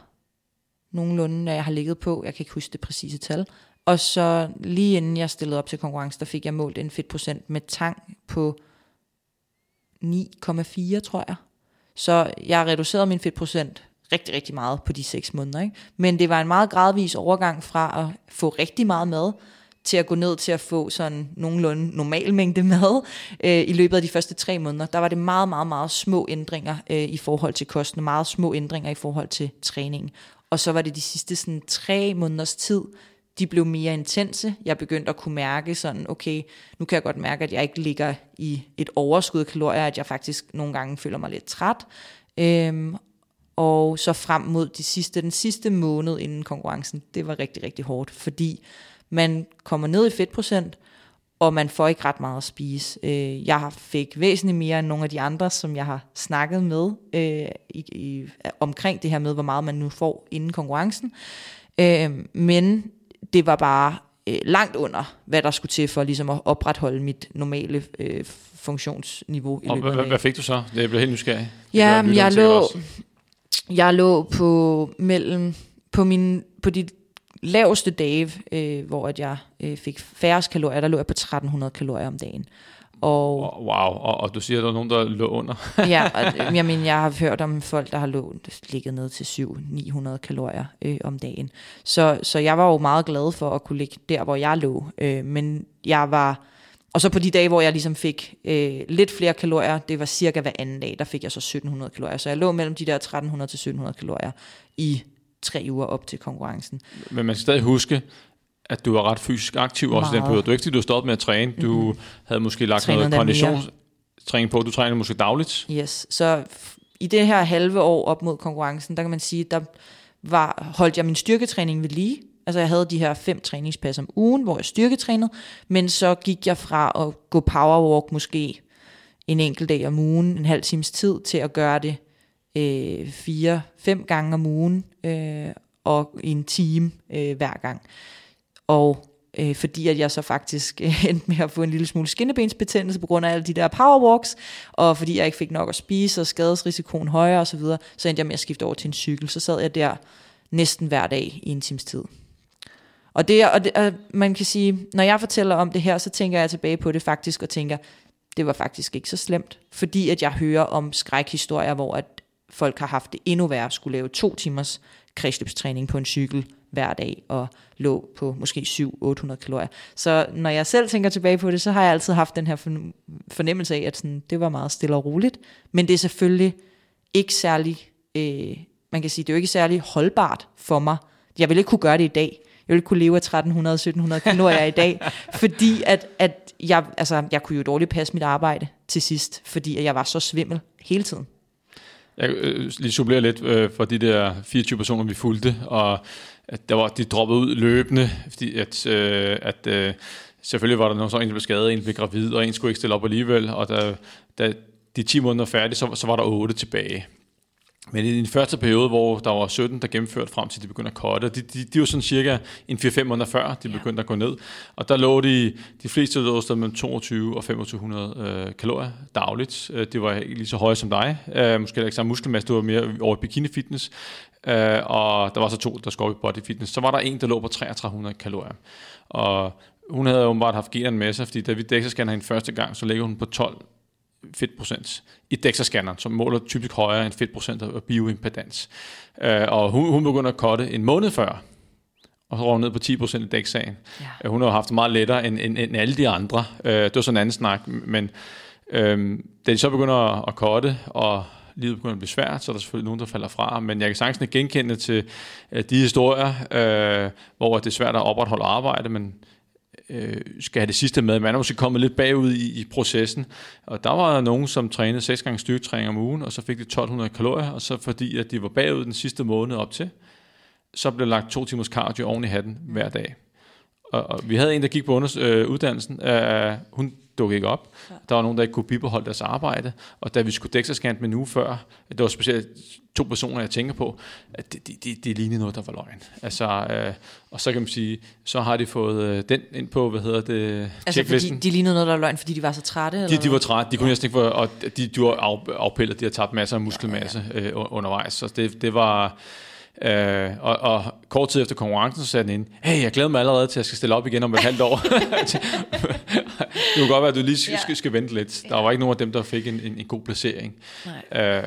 Nogenlunde, jeg har ligget på. Jeg kan ikke huske det præcise tal. Og så lige inden jeg stillede op til konkurrence, der fik jeg målt en fedtprocent med tang på 9,4, tror jeg. Så jeg reducerede min fedtprocent rigtig, rigtig meget på de 6 måneder. Ikke? Men det var en meget gradvis overgang fra at få rigtig meget mad, til at gå ned til at få sådan nogenlunde normal mængde mad øh, i løbet af de første tre måneder. Der var det meget, meget, meget små ændringer øh, i forhold til kosten, meget små ændringer i forhold til træningen. Og så var det de sidste sådan, tre måneders tid, de blev mere intense. Jeg begyndte at kunne mærke sådan, okay, nu kan jeg godt mærke, at jeg ikke ligger i et overskud af kalorier, at jeg faktisk nogle gange føler mig lidt træt. Øhm, og så frem mod de sidste, den sidste måned inden konkurrencen, det var rigtig, rigtig hårdt, fordi man kommer ned i fedtprocent, og man får ikke ret meget at spise. Øh, jeg fik væsentligt mere end nogle af de andre, som jeg har snakket med øh, i, i, omkring det her med, hvor meget man nu får inden konkurrencen. Øh, men det var bare øh, langt under, hvad der skulle til for ligesom at opretholde mit normale øh, funktionsniveau. I og hvad, hvad fik du så? Det blev helt nysgerrig. Ja, jeg lå, jeg lå på mellem på min på de laveste dage, øh, hvor at jeg øh, fik færrest kalorier, der lå jeg på 1300 kalorier om dagen. Og, wow, og, og du siger, at der er nogen, der lå under. ja, og, jeg, mener, jeg har hørt om folk, der har lå, ligget ned til 700-900 kalorier øh, om dagen. Så, så jeg var jo meget glad for at kunne ligge der, hvor jeg lå. Øh, men jeg var... Og så på de dage, hvor jeg ligesom fik øh, lidt flere kalorier, det var cirka hver anden dag, der fik jeg så 1700 kalorier. Så jeg lå mellem de der 1300 til 1700 kalorier i tre uger op til konkurrencen. Men man skal stadig huske, at du var ret fysisk aktiv også i den periode. Du er ikke, du stoppet med at træne. Du mm-hmm. havde måske lagt Trænet noget konditionstræning på. Du trænede måske dagligt. Yes, så i det her halve år op mod konkurrencen, der kan man sige, der var, holdt jeg min styrketræning ved lige. Altså jeg havde de her fem træningspas om ugen, hvor jeg styrketrænede, men så gik jeg fra at gå powerwalk måske en enkelt dag om ugen, en halv times tid, til at gøre det øh, fire, fem gange om ugen, øh, og en time øh, hver gang. Og øh, fordi at jeg så faktisk øh, endte med at få en lille smule skinnebensbetændelse på grund af alle de der powerwalks, og fordi jeg ikke fik nok at spise, og skadesrisikoen højere osv., så, så endte jeg med at skifte over til en cykel. Så sad jeg der næsten hver dag i en times tid. Og, det, og, det, og man kan sige, når jeg fortæller om det her, så tænker jeg tilbage på det faktisk, og tænker, det var faktisk ikke så slemt. Fordi at jeg hører om skrækhistorier, hvor at folk har haft det endnu værre, skulle lave to timers kredsløbstræning på en cykel hver dag, og lå på måske 700-800 kalorier. Så når jeg selv tænker tilbage på det, så har jeg altid haft den her fornemmelse af, at sådan, det var meget stille og roligt. Men det er selvfølgelig ikke særlig, øh, man kan sige, det er jo ikke særlig holdbart for mig. Jeg vil ikke kunne gøre det i dag. Jeg ville kunne leve af 1300-1700 kalorier i dag, fordi at, at jeg, altså, jeg kunne jo dårligt passe mit arbejde til sidst, fordi at jeg var så svimmel hele tiden. Jeg øh, lige supplerer lidt øh, for de der 24 personer, vi fulgte, og at der var, de droppede ud løbende, fordi at, øh, at øh, selvfølgelig var der nogen, så en, der blev skadet, en blev gravid, og en skulle ikke stille op alligevel, og da, da de 10 måneder færdige, så, så var der 8 tilbage. Men i den første periode, hvor der var 17, der gennemførte frem til, de begyndte at kotte, de, de, de var sådan cirka en 4-5 måneder før, de begyndte at gå ned. Og der lå de, de fleste lå stadig mellem 22 og 2500 øh, kalorier dagligt. Øh, det var ikke lige så høje som dig. Øh, måske ikke samme muskelmasse, du var mere over bikini fitness. Øh, og der var så to, der skulle i body fitness. Så var der en, der lå på 3300 kalorier. Og hun havde åbenbart haft generen med sig, fordi da vi DEXA hende første gang, så ligger hun på 12 fedtprocent i DEXA-scanneren, som måler typisk højere end fedtprocent og bioimpedans. Øh, og hun, hun begynder at kotte en måned før, og så røg ned på 10% i DEXA'en. Ja. Øh, hun har haft det meget lettere end, end, end alle de andre. Øh, det var sådan en anden snak, men øh, da de så begynder at kotte, og livet begynder at blive svært, så er der selvfølgelig nogen, der falder fra. Men jeg kan sagtens genkende til uh, de historier, uh, hvor det er svært at opretholde arbejde, men øh, skal have det sidste med. Man er måske kommet lidt bagud i, i processen. Og der var nogen, som trænede 6 gange styrketræning om ugen, og så fik de 1200 kalorier, og så fordi at de var bagud den sidste måned op til, så blev lagt to timers cardio oven i hatten hver dag. Og, og vi havde en, der gik på under, øh, uddannelsen. Øh, hun dukkede ikke op. Ja. Der var nogen, der ikke kunne bibeholde deres arbejde. Og da vi skulle dække med nu før, det var specielt to personer, jeg tænker på, at det, det, det, det lignede noget, der var løgn. Altså, øh, og så kan man sige, så har de fået øh, den ind på, hvad hedder det, Altså, fordi de lignede noget, der var løgn, fordi de var så trætte? Eller? De, de var trætte, de kunne næsten ikke få, og de, de var af, afpillet, de har tabt masser af muskelmasse ja, ja. Øh, undervejs. Så det, det var Øh, og, og kort tid efter konkurrencen, så sagde den ind, hey, jeg glæder mig allerede til, at jeg skal stille op igen om et halvt år. det kunne godt være, at du lige skal, skal vente lidt. Der var ikke nogen af dem, der fik en, en, en god placering. Øh,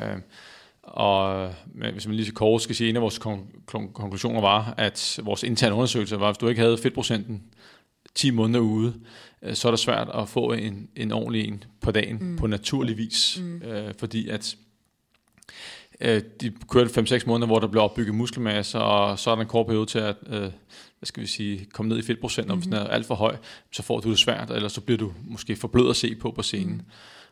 Og men hvis man lige så kort skal sige, en af vores kon- kon- konklusioner var, at vores interne undersøgelse var, at hvis du ikke havde fedtprocenten 10 måneder ude, øh, så er det svært at få en, en ordentlig en på dagen mm. på naturlig vis. Mm. Øh, fordi at øh, de kørte 5-6 måneder, hvor der blev opbygget muskelmasse, og så er der en kort periode til at øh, hvad skal vi sige, komme ned i fedtprocent, mm-hmm. hvis den er alt for høj, så får du det svært, eller så bliver du måske for blød at se på på scenen. Mm.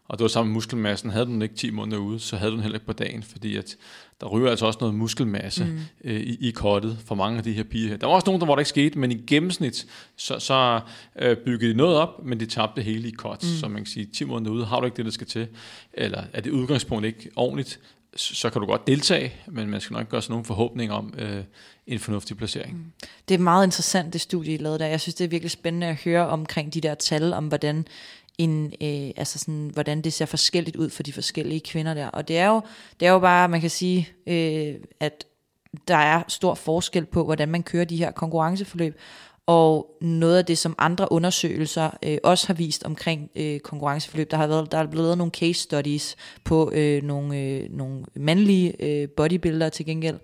Og det var sammen med muskelmassen. Havde du den ikke 10 måneder ude, så havde du den heller ikke på dagen, fordi at der ryger altså også noget muskelmasse mm. øh, i, i kottet for mange af de her piger her. Der var også nogen, der hvor der ikke skete, men i gennemsnit, så, så øh, byggede de noget op, men de tabte det hele i kot. Mm. Så man kan sige, 10 måneder ude, har du ikke det, der skal til, eller er det udgangspunkt ikke ordentligt, så kan du godt deltage, men man skal nok gøre sig nogen forhåbninger om øh, en fornuftig placering. Mm. Det er meget interessant, det studie, I lavede der. Jeg synes, det er virkelig spændende at høre omkring de der tal, om hvordan en, øh, altså sådan, hvordan det ser forskelligt ud for de forskellige kvinder der. Og det er jo, det er jo bare, man kan sige, øh, at der er stor forskel på, hvordan man kører de her konkurrenceforløb. Og noget af det, som andre undersøgelser øh, også har vist omkring øh, konkurrenceforløb, der har været, der er blevet lavet nogle case studies på øh, nogle, øh, nogle mandlige øh, bodybuildere til gengæld,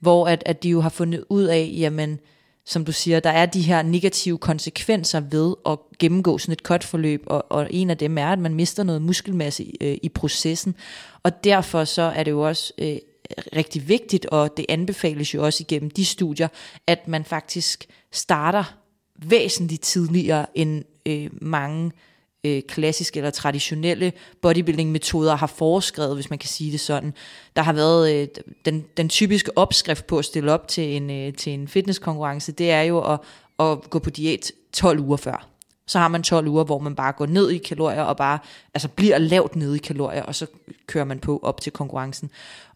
hvor at, at de jo har fundet ud af, jamen, som du siger, der er de her negative konsekvenser ved at gennemgå sådan et kotforløb, og, og en af dem er, at man mister noget muskelmasse i, øh, i processen. Og derfor så er det jo også øh, rigtig vigtigt, og det anbefales jo også igennem de studier, at man faktisk starter væsentligt tidligere end øh, mange øh, klassiske eller traditionelle bodybuilding-metoder har foreskrevet, hvis man kan sige det sådan. Der har været øh, den, den typiske opskrift på at stille op til en, øh, til en fitnesskonkurrence, det er jo at, at gå på diæt 12 uger før. Så har man 12 uger, hvor man bare går ned i kalorier og bare altså bliver lavt ned i kalorier, og så kører man på op til konkurrencen.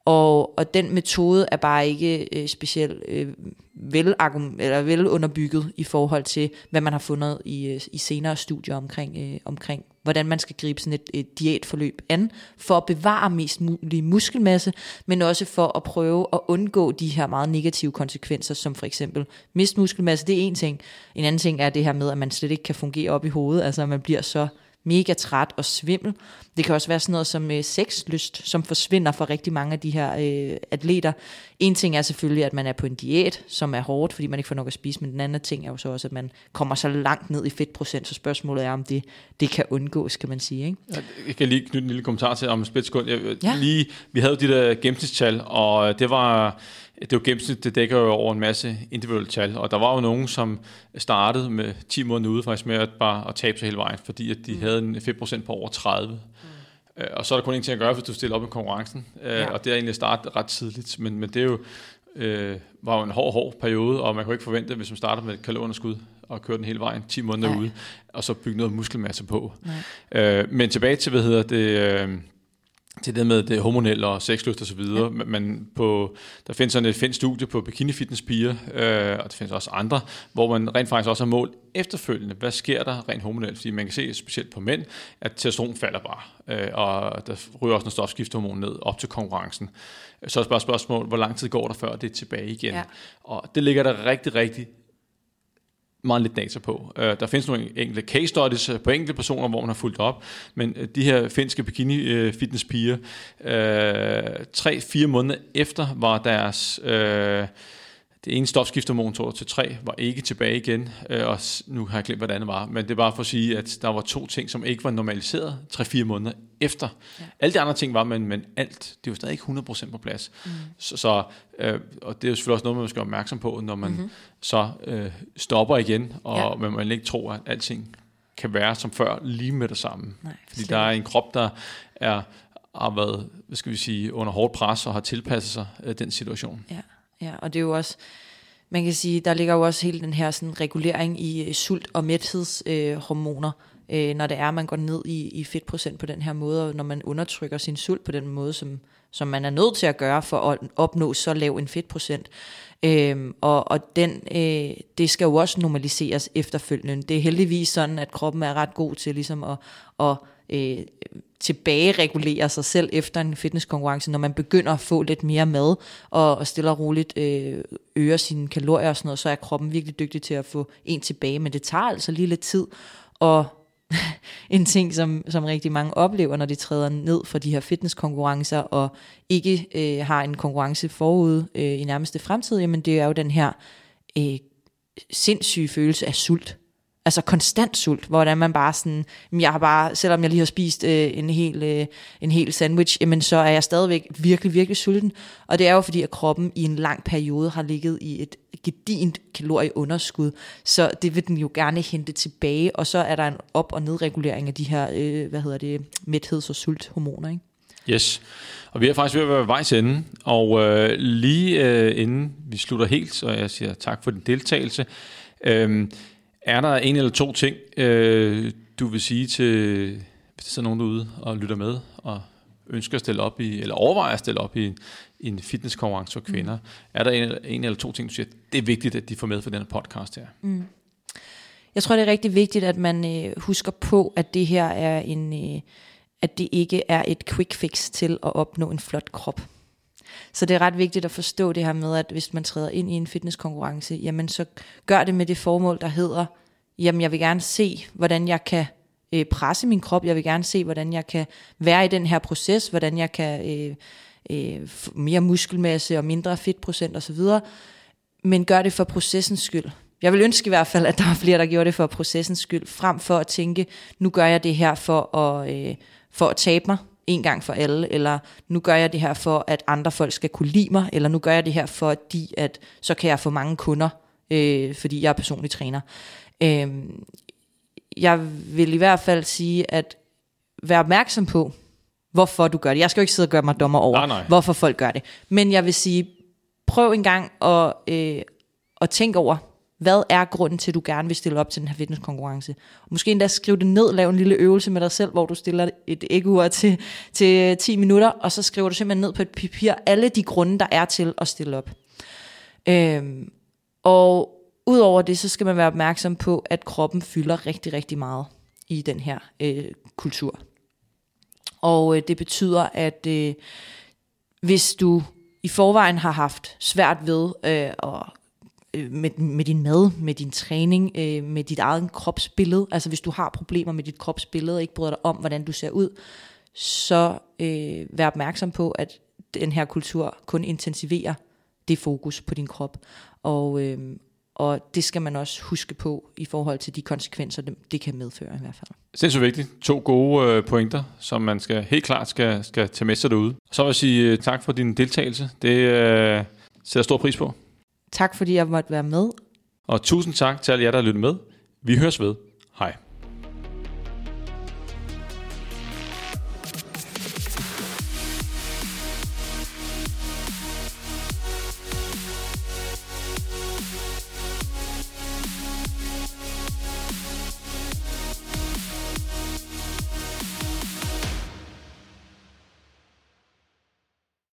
Og, og den metode er bare ikke øh, specielt øh, vel, eller vel underbygget i forhold til, hvad man har fundet i, øh, i senere studier omkring, øh, omkring, hvordan man skal gribe sådan et, et diætforløb an, for at bevare mest mulig muskelmasse, men også for at prøve at undgå de her meget negative konsekvenser, som for eksempel mist muskelmasse, det er en ting. En anden ting er det her med, at man slet ikke kan fungere op i hovedet, altså at man bliver så mega træt og svimmel. Det kan også være sådan noget som øh, sexlyst, som forsvinder for rigtig mange af de her øh, atleter. En ting er selvfølgelig, at man er på en diæt, som er hårdt, fordi man ikke får nok at spise, men den anden ting er jo så også, at man kommer så langt ned i fedtprocent, så spørgsmålet er, om det, det kan undgås, kan man sige. Ikke? Jeg kan lige knytte en lille kommentar til om et splitsekund. Ja. Lige, vi havde de der gennemsnitstal, og det var det er jo gennemsnit, det dækker jo over en masse individuelle tal, og der var jo nogen, som startede med 10 måneder ude faktisk med at bare at tabe sig hele vejen, fordi at de mm. havde en 5% på over 30. Mm. Øh, og så er der kun en ting at gøre, hvis du stiller op i konkurrencen, øh, ja. og det er egentlig startet ret tidligt, men, men det er jo, øh, var jo en hård, hård periode, og man kunne ikke forvente, hvis man starter med et kalorunderskud og kører den hele vejen 10 måneder Nej. ude, og så bygge noget muskelmasse på. Øh, men tilbage til, hvad hedder det... Øh, til det med det hormonelle og sexlyst og så videre. Ja. Men på, der findes sådan et fint studie på bikini fitness piger, øh, og der findes også andre, hvor man rent faktisk også har målt efterfølgende, hvad sker der rent hormonelt? Fordi man kan se specielt på mænd, at testosteron falder bare, øh, og der ryger også noget stofskiftehormon ned op til konkurrencen. Så er det bare spørgsmål, hvor lang tid går der før det er tilbage igen? Ja. Og det ligger der rigtig, rigtig meget lidt data på. Uh, der findes nogle enkelte case studies øh, på enkelte personer, hvor man har fulgt op, men øh, de her finske bikini uh, fitness piger, uh, tre-fire måneder efter var deres uh, det ene stofskiftermotor til 3 var ikke tilbage igen, øh, og nu har jeg glemt, hvad det andet var, men det er bare for at sige, at der var to ting, som ikke var normaliseret 3-4 måneder efter. Ja. Alle de andre ting var, men, men alt, det var stadig ikke 100% på plads. Mm. Så, så øh, og det er jo selvfølgelig også noget, man skal være opmærksom på, når man mm-hmm. så øh, stopper igen, og ja. man ikke tror, at alting kan være som før, lige med det samme. Nej, Fordi der er en krop, der er har været, hvad skal vi sige, under hårdt pres og har tilpasset sig øh, den situation. Ja. Ja, og det er jo også, man kan sige, der ligger jo også hele den her sådan, regulering i øh, sult- og mæthedshormoner, øh, øh, når det er, at man går ned i, i fedtprocent på den her måde, og når man undertrykker sin sult på den måde, som, som man er nødt til at gøre for at opnå så lav en fedtprocent. Øhm, og og den, øh, det skal jo også normaliseres efterfølgende. Det er heldigvis sådan, at kroppen er ret god til ligesom at, at øh, tilbage-regulere sig selv efter en fitnesskonkurrence, når man begynder at få lidt mere mad, og, og stille og roligt øh, øger sine kalorier og sådan noget, så er kroppen virkelig dygtig til at få en tilbage, men det tager altså lige lidt tid, og en ting, som, som rigtig mange oplever, når de træder ned for de her fitnesskonkurrencer, og ikke øh, har en konkurrence forud øh, i nærmeste fremtid, jamen det er jo den her øh, sindssyge følelse af sult. Altså konstant sult, hvordan man bare sådan, jeg har bare, selvom jeg lige har spist øh, en, hel, øh, en hel sandwich, jamen så er jeg stadigvæk virkelig, virkelig sulten. Og det er jo fordi, at kroppen i en lang periode har ligget i et gedint kalorieunderskud, så det vil den jo gerne hente tilbage, og så er der en op- og nedregulering af de her, øh, hvad hedder det, mætheds- og sulthormoner, ikke? Yes, og vi er faktisk ved at være vejs ende, og øh, lige øh, inden vi slutter helt, så jeg siger tak for din deltagelse, øh, er der en eller to ting, øh, du vil sige til, hvis der sidder nogen derude og lytter med, og ønsker at stille op i, eller overvejer at stille op i, i en fitnesskonkurrence for kvinder, mm. er der en, en eller to ting, du siger, det er vigtigt, at de får med for denne podcast her? Mm. Jeg tror, det er rigtig vigtigt, at man øh, husker på, at det her er en, øh, at det ikke er et quick fix til at opnå en flot krop. Så det er ret vigtigt at forstå det her med, at hvis man træder ind i en fitnesskonkurrence, jamen så gør det med det formål, der hedder, jamen jeg vil gerne se, hvordan jeg kan øh, presse min krop, jeg vil gerne se, hvordan jeg kan være i den her proces, hvordan jeg kan øh, øh, mere muskelmasse og mindre fedtprocent osv., men gør det for processens skyld. Jeg vil ønske i hvert fald, at der er flere, der gjorde det for processens skyld, frem for at tænke, nu gør jeg det her for at, øh, for at tabe mig, en gang for alle, eller nu gør jeg det her for, at andre folk skal kunne lide mig, eller nu gør jeg det her for, at så kan jeg få mange kunder, øh, fordi jeg er personlig træner. Øh, jeg vil i hvert fald sige, at vær opmærksom på, hvorfor du gør det. Jeg skal jo ikke sidde og gøre mig dommer over, nej, nej. hvorfor folk gør det. Men jeg vil sige, prøv en gang at, øh, at tænke over, hvad er grunden til, at du gerne vil stille op til den her fitnesskonkurrence? Måske endda skriv det ned, lav en lille øvelse med dig selv, hvor du stiller et æggeur til, til 10 minutter, og så skriver du simpelthen ned på et papir alle de grunde, der er til at stille op. Øhm, og udover det, så skal man være opmærksom på, at kroppen fylder rigtig, rigtig meget i den her øh, kultur. Og øh, det betyder, at øh, hvis du i forvejen har haft svært ved øh, at øh, med, med din mad, med din træning, øh, med dit eget kropsbillede. Altså hvis du har problemer med dit kropsbillede, og ikke bryder dig om, hvordan du ser ud, så øh, vær opmærksom på, at den her kultur kun intensiverer det fokus på din krop. Og, øh, og det skal man også huske på i forhold til de konsekvenser, det, det kan medføre i hvert fald. Sindssygt vigtigt. To gode øh, pointer, som man skal helt klart skal, skal tage med sig derude. Så vil jeg sige øh, tak for din deltagelse. Det øh, sætter stor pris på. Tak fordi jeg måtte være med. Og tusind tak til alle jer, der har lyttet med. Vi høres ved.